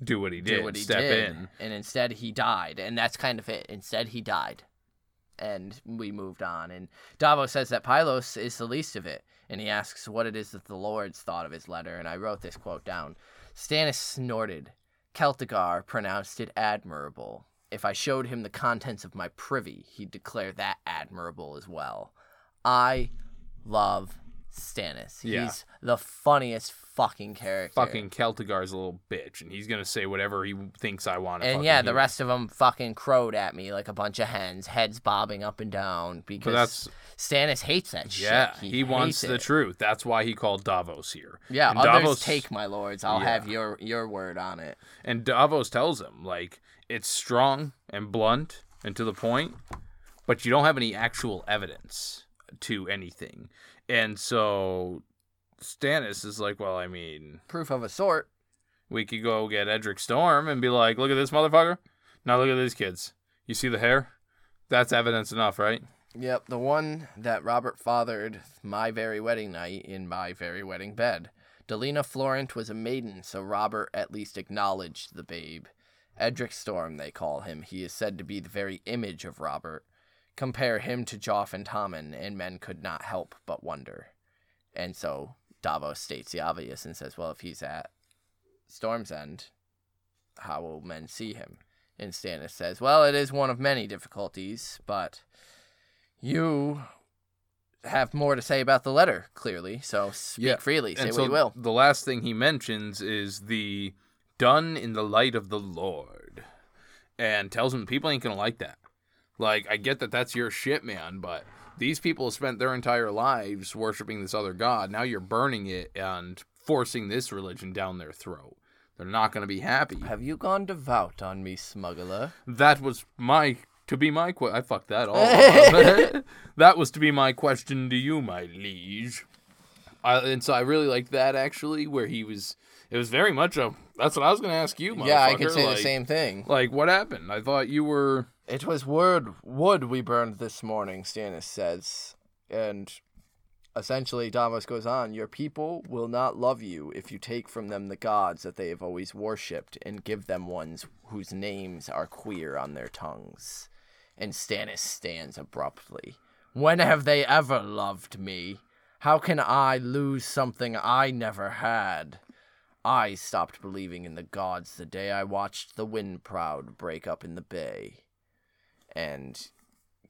do what he did. what he step did. in. And instead, he died, and that's kind of it. Instead, he died, and we moved on. And Davos says that Pylos is the least of it, and he asks what it is that the lords thought of his letter. And I wrote this quote down. Stannis snorted. Celtigar pronounced it admirable. If I showed him the contents of my privy, he'd declare that admirable as well. I love Stannis. Yeah. He's the funniest fucking character. Fucking Celtigar's a little bitch, and he's gonna say whatever he thinks I want. To. And yeah, the rest of them fucking crowed at me like a bunch of hens, heads bobbing up and down because that's- Stannis hates that shit. Yeah, he, wants hates the truth. That's why he called Davos here. Yeah, and others Davos, take my lords. I'll Yeah. have your your word on it. And Davos tells him like it's strong and blunt and to the point, but you don't have any actual evidence to anything. And so Stannis is like, well, I mean, Proof of a sort. we could go get Edric Storm and be like, look at this motherfucker. Now look at these kids. You see the hair? That's evidence enough, right? Yep, the one that Robert fathered my very wedding night in my very wedding bed. Delena Florent was a maiden, so Robert at least acknowledged the babe. Edric Storm, they call him. He is said to be the very image of Robert. Compare him to Joff and Tommen, and men could not help but wonder. And so Davos states the obvious and says, well, if he's at Storm's End, how will men see him? And Stannis says, well, it is one of many difficulties, but you have more to say about the letter, clearly. So speak Yeah, freely. Say and what so you will. the last thing he mentions is the done in the light of the Lord, and tells him people ain't gonna like that. Like I get that that's your shit, man, but these people have spent their entire lives worshiping this other god. Now you're burning it and forcing this religion down their throat. They're not gonna be happy. Have you gone devout on me, smuggler? That was my to be my que- I fucked that all up. *laughs* that was to be my question to you, my liege. I, and so I really liked that actually, where he was. It was very much a. That's what I was going to ask you. My. Yeah, I could say like, the same thing. Like, what happened? I thought you were. It was wood wood we burned this morning, Stannis says. And essentially Davos goes on, Your people will not love you if you take from them the gods that they have always worshipped and give them ones whose names are queer on their tongues. And Stannis stands abruptly. When have they ever loved me? How can I lose something I never had? I stopped believing in the gods the day I watched the Windproud break up in the bay. And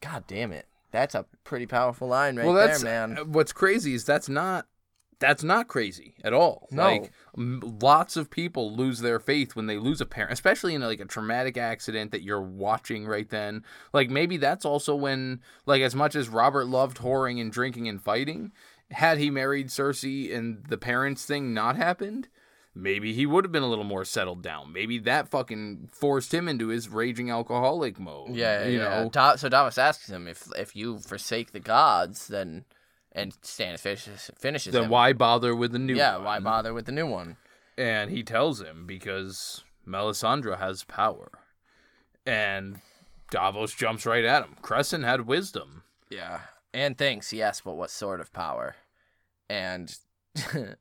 god damn it. That's a pretty powerful line right well, that's there, man. uh, what's crazy is that's not. That's not crazy at all. No. Like m- lots of people lose their faith when they lose a parent, especially in like a traumatic accident that you're watching right then. Like maybe that's also when like as much as Robert loved whoring and drinking and fighting, had he married Cersei and the parents thing not happened, maybe he would have been a little more settled down. Maybe that fucking forced him into his raging alcoholic mode. Yeah, you yeah. know. So Davos asks him if if you forsake the gods, then and Stannis finishes, finishes Then him. why bother with the new? One? Yeah, one? why bother with the new one? And he tells him because Melisandre has power. And Davos jumps right at him. Cressen had wisdom. Yeah, and thinks yes, but what sort of power? And *laughs*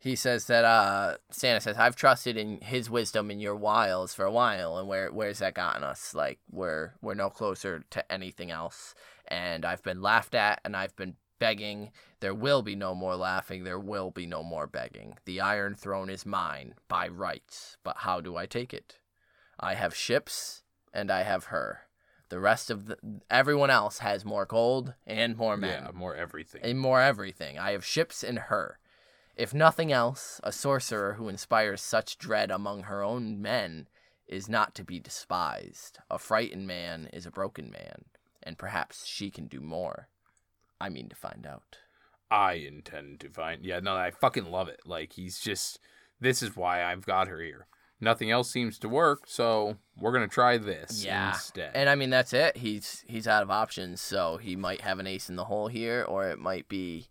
he says that uh Stannis says I've trusted in his wisdom in your wiles for a while, and where where's that gotten us? Like we're we're no closer to anything else, and I've been laughed at, and I've been begging. There will be no more laughing. There will be no more begging. The Iron Throne is mine by rights, but how do I take it? I have ships, and I have her. The rest of the everyone else has more gold and more men Yeah, more everything. and more everything. I have ships and her. If nothing else, a sorcerer who inspires such dread among her own men is not to be despised. A frightened man is a broken man, and perhaps she can do more. I mean to find out. I intend to find. Yeah, no, I fucking love it. Like, he's just. This is why I've got her here. Nothing else seems to work, so we're going to try this Yeah. instead. And I mean that's it. He's he's out of options, so he might have an ace in the hole here, or it might be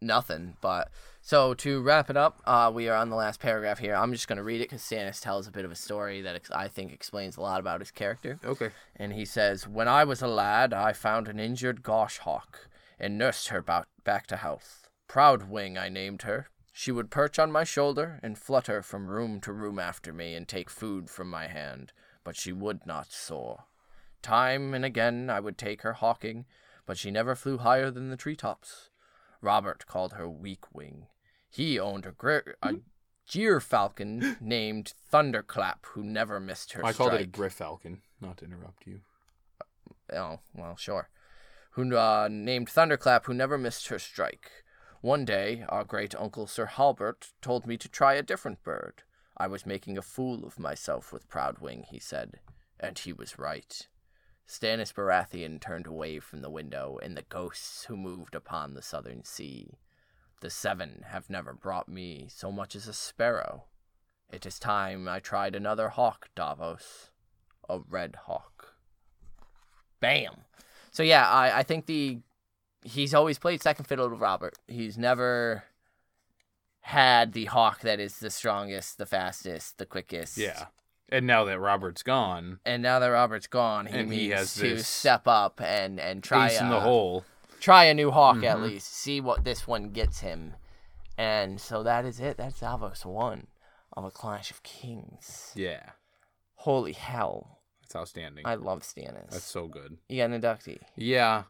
nothing. But so to wrap it up, uh, we are on the last paragraph here. I'm just gonna read it because Stannis tells a bit of a story that ex- I think explains a lot about his character. okay. And he says, When I was a lad, I found an injured goshawk and nursed her ba- back to health. Proud Wing, I named her. She would perch on my shoulder and flutter from room to room after me and take food from my hand, but she would not soar. Time and again I would take her hawking, but she never flew higher than the treetops. Robert called her Weak Wing. He owned a, gre- a gyr falcon *laughs* named Thunderclap who never missed her strike. I called it a strike. Griffalcon, not to interrupt you. oh well sure who uh, named thunderclap who never missed her strike one day our great uncle sir Harbert told me to try a different bird i was making a fool of myself with proudwing he said and he was right stannis baratheon turned away from the window and the ghosts who moved upon the southern sea the seven have never brought me so much as a sparrow it is time i tried another hawk davos a red hawk Bam. So yeah, I, I think the he's always played second fiddle to Robert. He's never had the hawk that is the strongest, the fastest, the quickest. Yeah. And now that Robert's gone, And now that Robert's gone, he And he needs has to this step up and and try ace in a, the hole. try a new hawk at Mhm. least. See what this one gets him. And so that is it. That's Davos one of a Clash of Kings. Yeah. Holy hell. That's outstanding. I love Stannis. That's so good. you got an inductee. Yeah.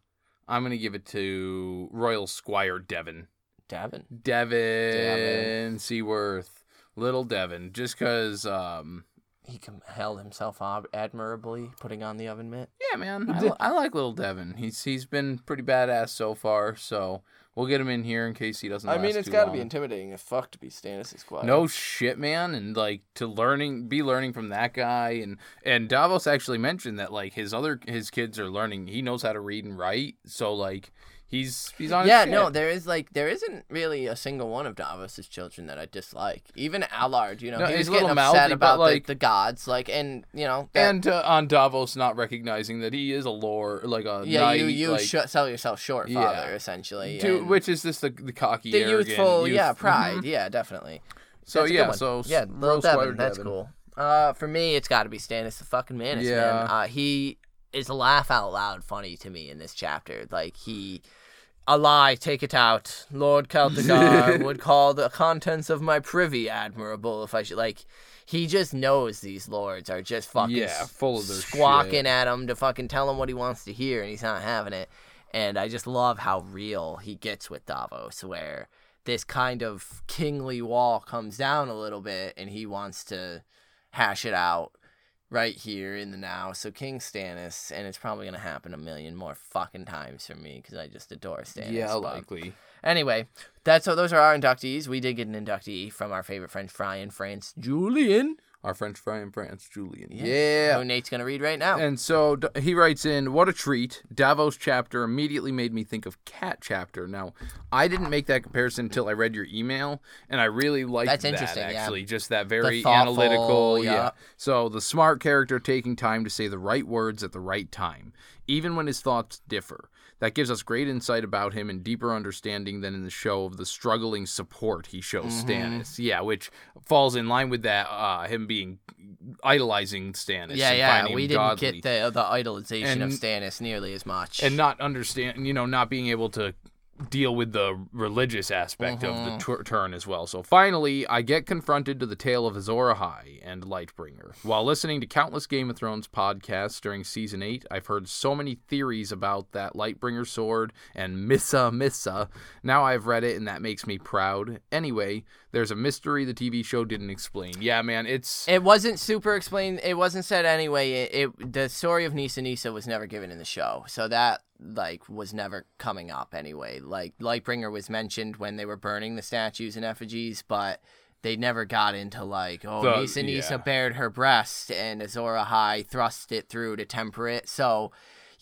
I'm going to give it to Royal Squire Devan. Davin. Devan, Seaworth, Little Devan, just because, um, He com- held himself ob- admirably, putting on the oven mitt. yeah, man, I, I like Little Devan. He's he's been pretty badass so far, so we'll get him in here in case he doesn't. I mean, it's got to be intimidating as fuck to be Stannis' squire. No shit, man, and like to learning, be learning from that guy, and and Davos actually mentioned that like his other his kids are learning. He knows how to read and write, so like he's he's on. Yeah, no, there is like there isn't really a single one of Davos's children that I dislike. Even Allard, you know, No, he he's was a little getting upset mouthy, about like- the, the gods, like, and you know, that, and uh, on Davos not recognizing that he is a lore, like a yeah, knight, you you like, sh- sell yourself short, Yeah. father, essentially. to, and which is just the the cocky, the arrogant youthful, yeah, youth- pride, Mhm. yeah, definitely. So That's yeah, so yeah, little Devan, that's Devan. cool. Uh, for me, it's got to be Stannis the fucking Manus, Yeah. man. Uh, he is laugh out loud funny to me in this chapter. Like he, a lie, take it out. Lord Celtigar *laughs* would call the contents of my privy admirable if I should. Like he just knows these lords are just fucking Yeah, full of their squawking shit. at him to fucking tell him what he wants to hear, and he's not having it. And I just love how real he gets with Davos, where this kind of kingly wall comes down a little bit, and he wants to hash it out right here in the now. So King Stannis, and it's probably gonna happen a million more fucking times for me because I just adore Stannis. yeah, but- likely. Anyway, that's so. Those are our inductees. We did get an inductee from our favorite French fry in France, Julian. Our French fry in France, Julian. Yeah. Yeah. Who Nate's gonna read right now. And so D- he writes in, "What a treat! Davos chapter immediately made me think of Cat chapter." Now, I didn't make that comparison until I read your email, and I really liked That's that. interesting, yeah. Actually, just that very thoughtful, analytical. yeah. So the smart character taking time to say the right words at the right time, even when his thoughts differ. That gives us great insight about him and deeper understanding than in the show of the struggling support he shows Mm-hmm. Stannis. Yeah, which falls in line with that, uh, him being idolizing Stannis. yeah, and yeah. We didn't godly get the the idolization of Stannis nearly as much. and not understand, you know, not being able to deal with the religious aspect of Mm-hmm. the tur turn as well. So finally, I get confronted to the tale of Azor Ahai and Lightbringer. While listening to countless Game of Thrones podcasts during season 8, I've heard so many theories about that Lightbringer sword and Nissa Nissa. Now I've read it and that makes me proud. Anyway, there's a mystery the TV show didn't explain. Yeah, man, it's It wasn't super explained. It wasn't said anyway. It, it the story of Nissa Nissa was never given in the show, so that like was never coming up anyway. Like Lightbringer was mentioned when they were burning the statues and effigies, but they never got into like oh The- Nissa Nissa yeah. bared her breast and Azor Ahai thrust it through to temper it. So.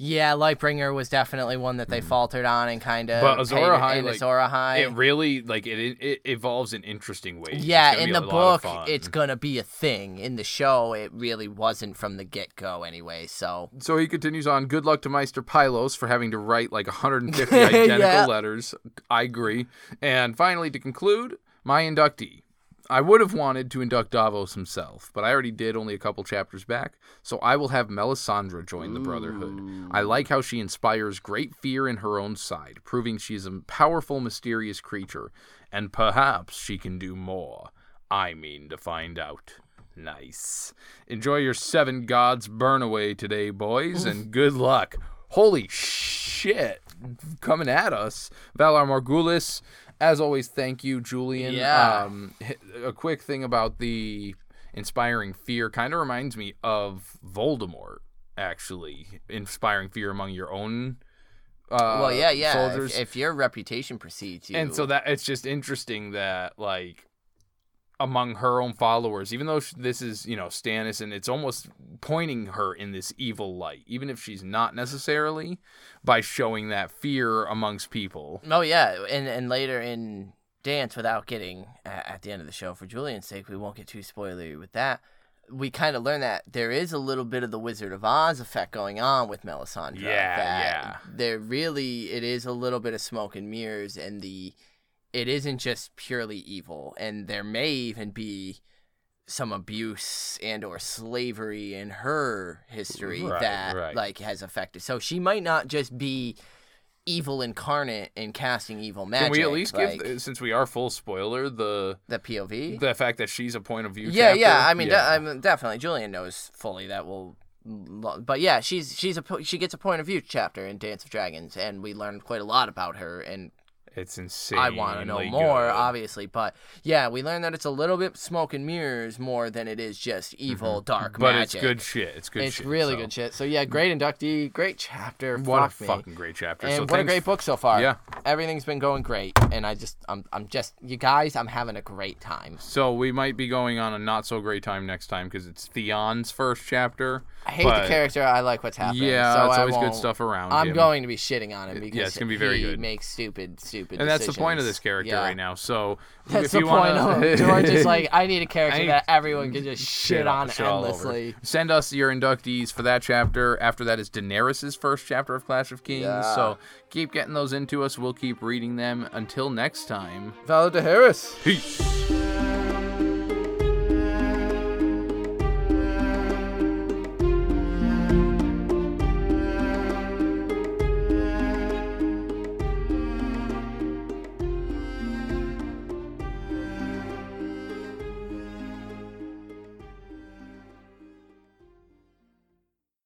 Yeah, Lightbringer was definitely one that they faltered on and kind of. Hmm. But Azor Ahai, and like, Azor Ahai, it really like it, it evolves in interesting ways. Yeah, in the a lot of book, it's gonna be a thing. In the show, it really wasn't from the get go, anyway. So So he continues on. Good luck to Maester Pylos for having to write like 150 *laughs* identical Yeah. letters. I agree. And finally, to conclude, my inductee. I would have wanted to induct Davos himself, but I already did only a couple chapters back, so I will have Melisandre join the Brotherhood. I like how she inspires great fear in her own side, proving she's a powerful, mysterious creature, and perhaps she can do more. I mean to find out. Nice. Enjoy your seven gods burn away today, boys, and good luck. Holy shit. Coming at us. Valar Morgulis. As always, thank you, Julian. Yeah. Um, a quick thing about the inspiring fear kind of reminds me of Voldemort, actually. Inspiring fear among your own uh, well, yeah, yeah. soldiers. If, if your reputation precedes you, And so that it's just interesting that like among her own followers, even though this is you know Stannis, and it's almost pointing her in this evil light, even if she's not necessarily, by showing that fear amongst people. oh yeah, and and later in Dance, without getting at, the end of the show for Julian's sake, we won't get too spoilery with that. We kind of learn that there is a little bit of the Wizard of Oz effect going on with Melisandre. Yeah, that yeah. There really, it is a little bit of smoke and mirrors, and the it isn't just purely evil, and there may even be some abuse and or slavery in her history Right, that right. like has affected. So she might not just be evil incarnate and casting evil magic. Can we at least like, give, since we are full spoiler, the the POV? the fact that she's a point of view? yeah, chapter? yeah. I mean, de- I mean, definitely. Julian knows fully that will. But yeah, she's she's a she gets a point of view chapter in Dance of Dragons, and we learned quite a lot about her and It's insane. I want to know more, obviously. But yeah, we learned that it's a little bit smoke and mirrors more than it is just evil, dark Mm-hmm. But magic. it's good shit. It's good shit. It's shit. really so. good shit. So yeah, great inductee, great chapter. What Fuck a me. fucking great chapter. And so what a great book so far. Yeah. Everything's been going great, and I just, I'm, I'm just, you guys, I'm having a great time. So we might be going on a not so great time next time because it's Theon's first chapter. I hate but the character. I like what's happening. Yeah, so it's I always good stuff around I'm him. going to be shitting on him because yeah, it's gonna be very he good. makes stupid, stupid. and that's the point of this character Yeah. right now. So *laughs* That's if the you point. wanna... of George is like, I need a *laughs* character I- that everyone can just shit on shit endlessly. Send us your inductees for that chapter. After that is Daenerys's first chapter of Clash of Kings. Yeah. So keep getting those into us. We'll keep reading them. Until next time. Valar Dohaeris. Peace.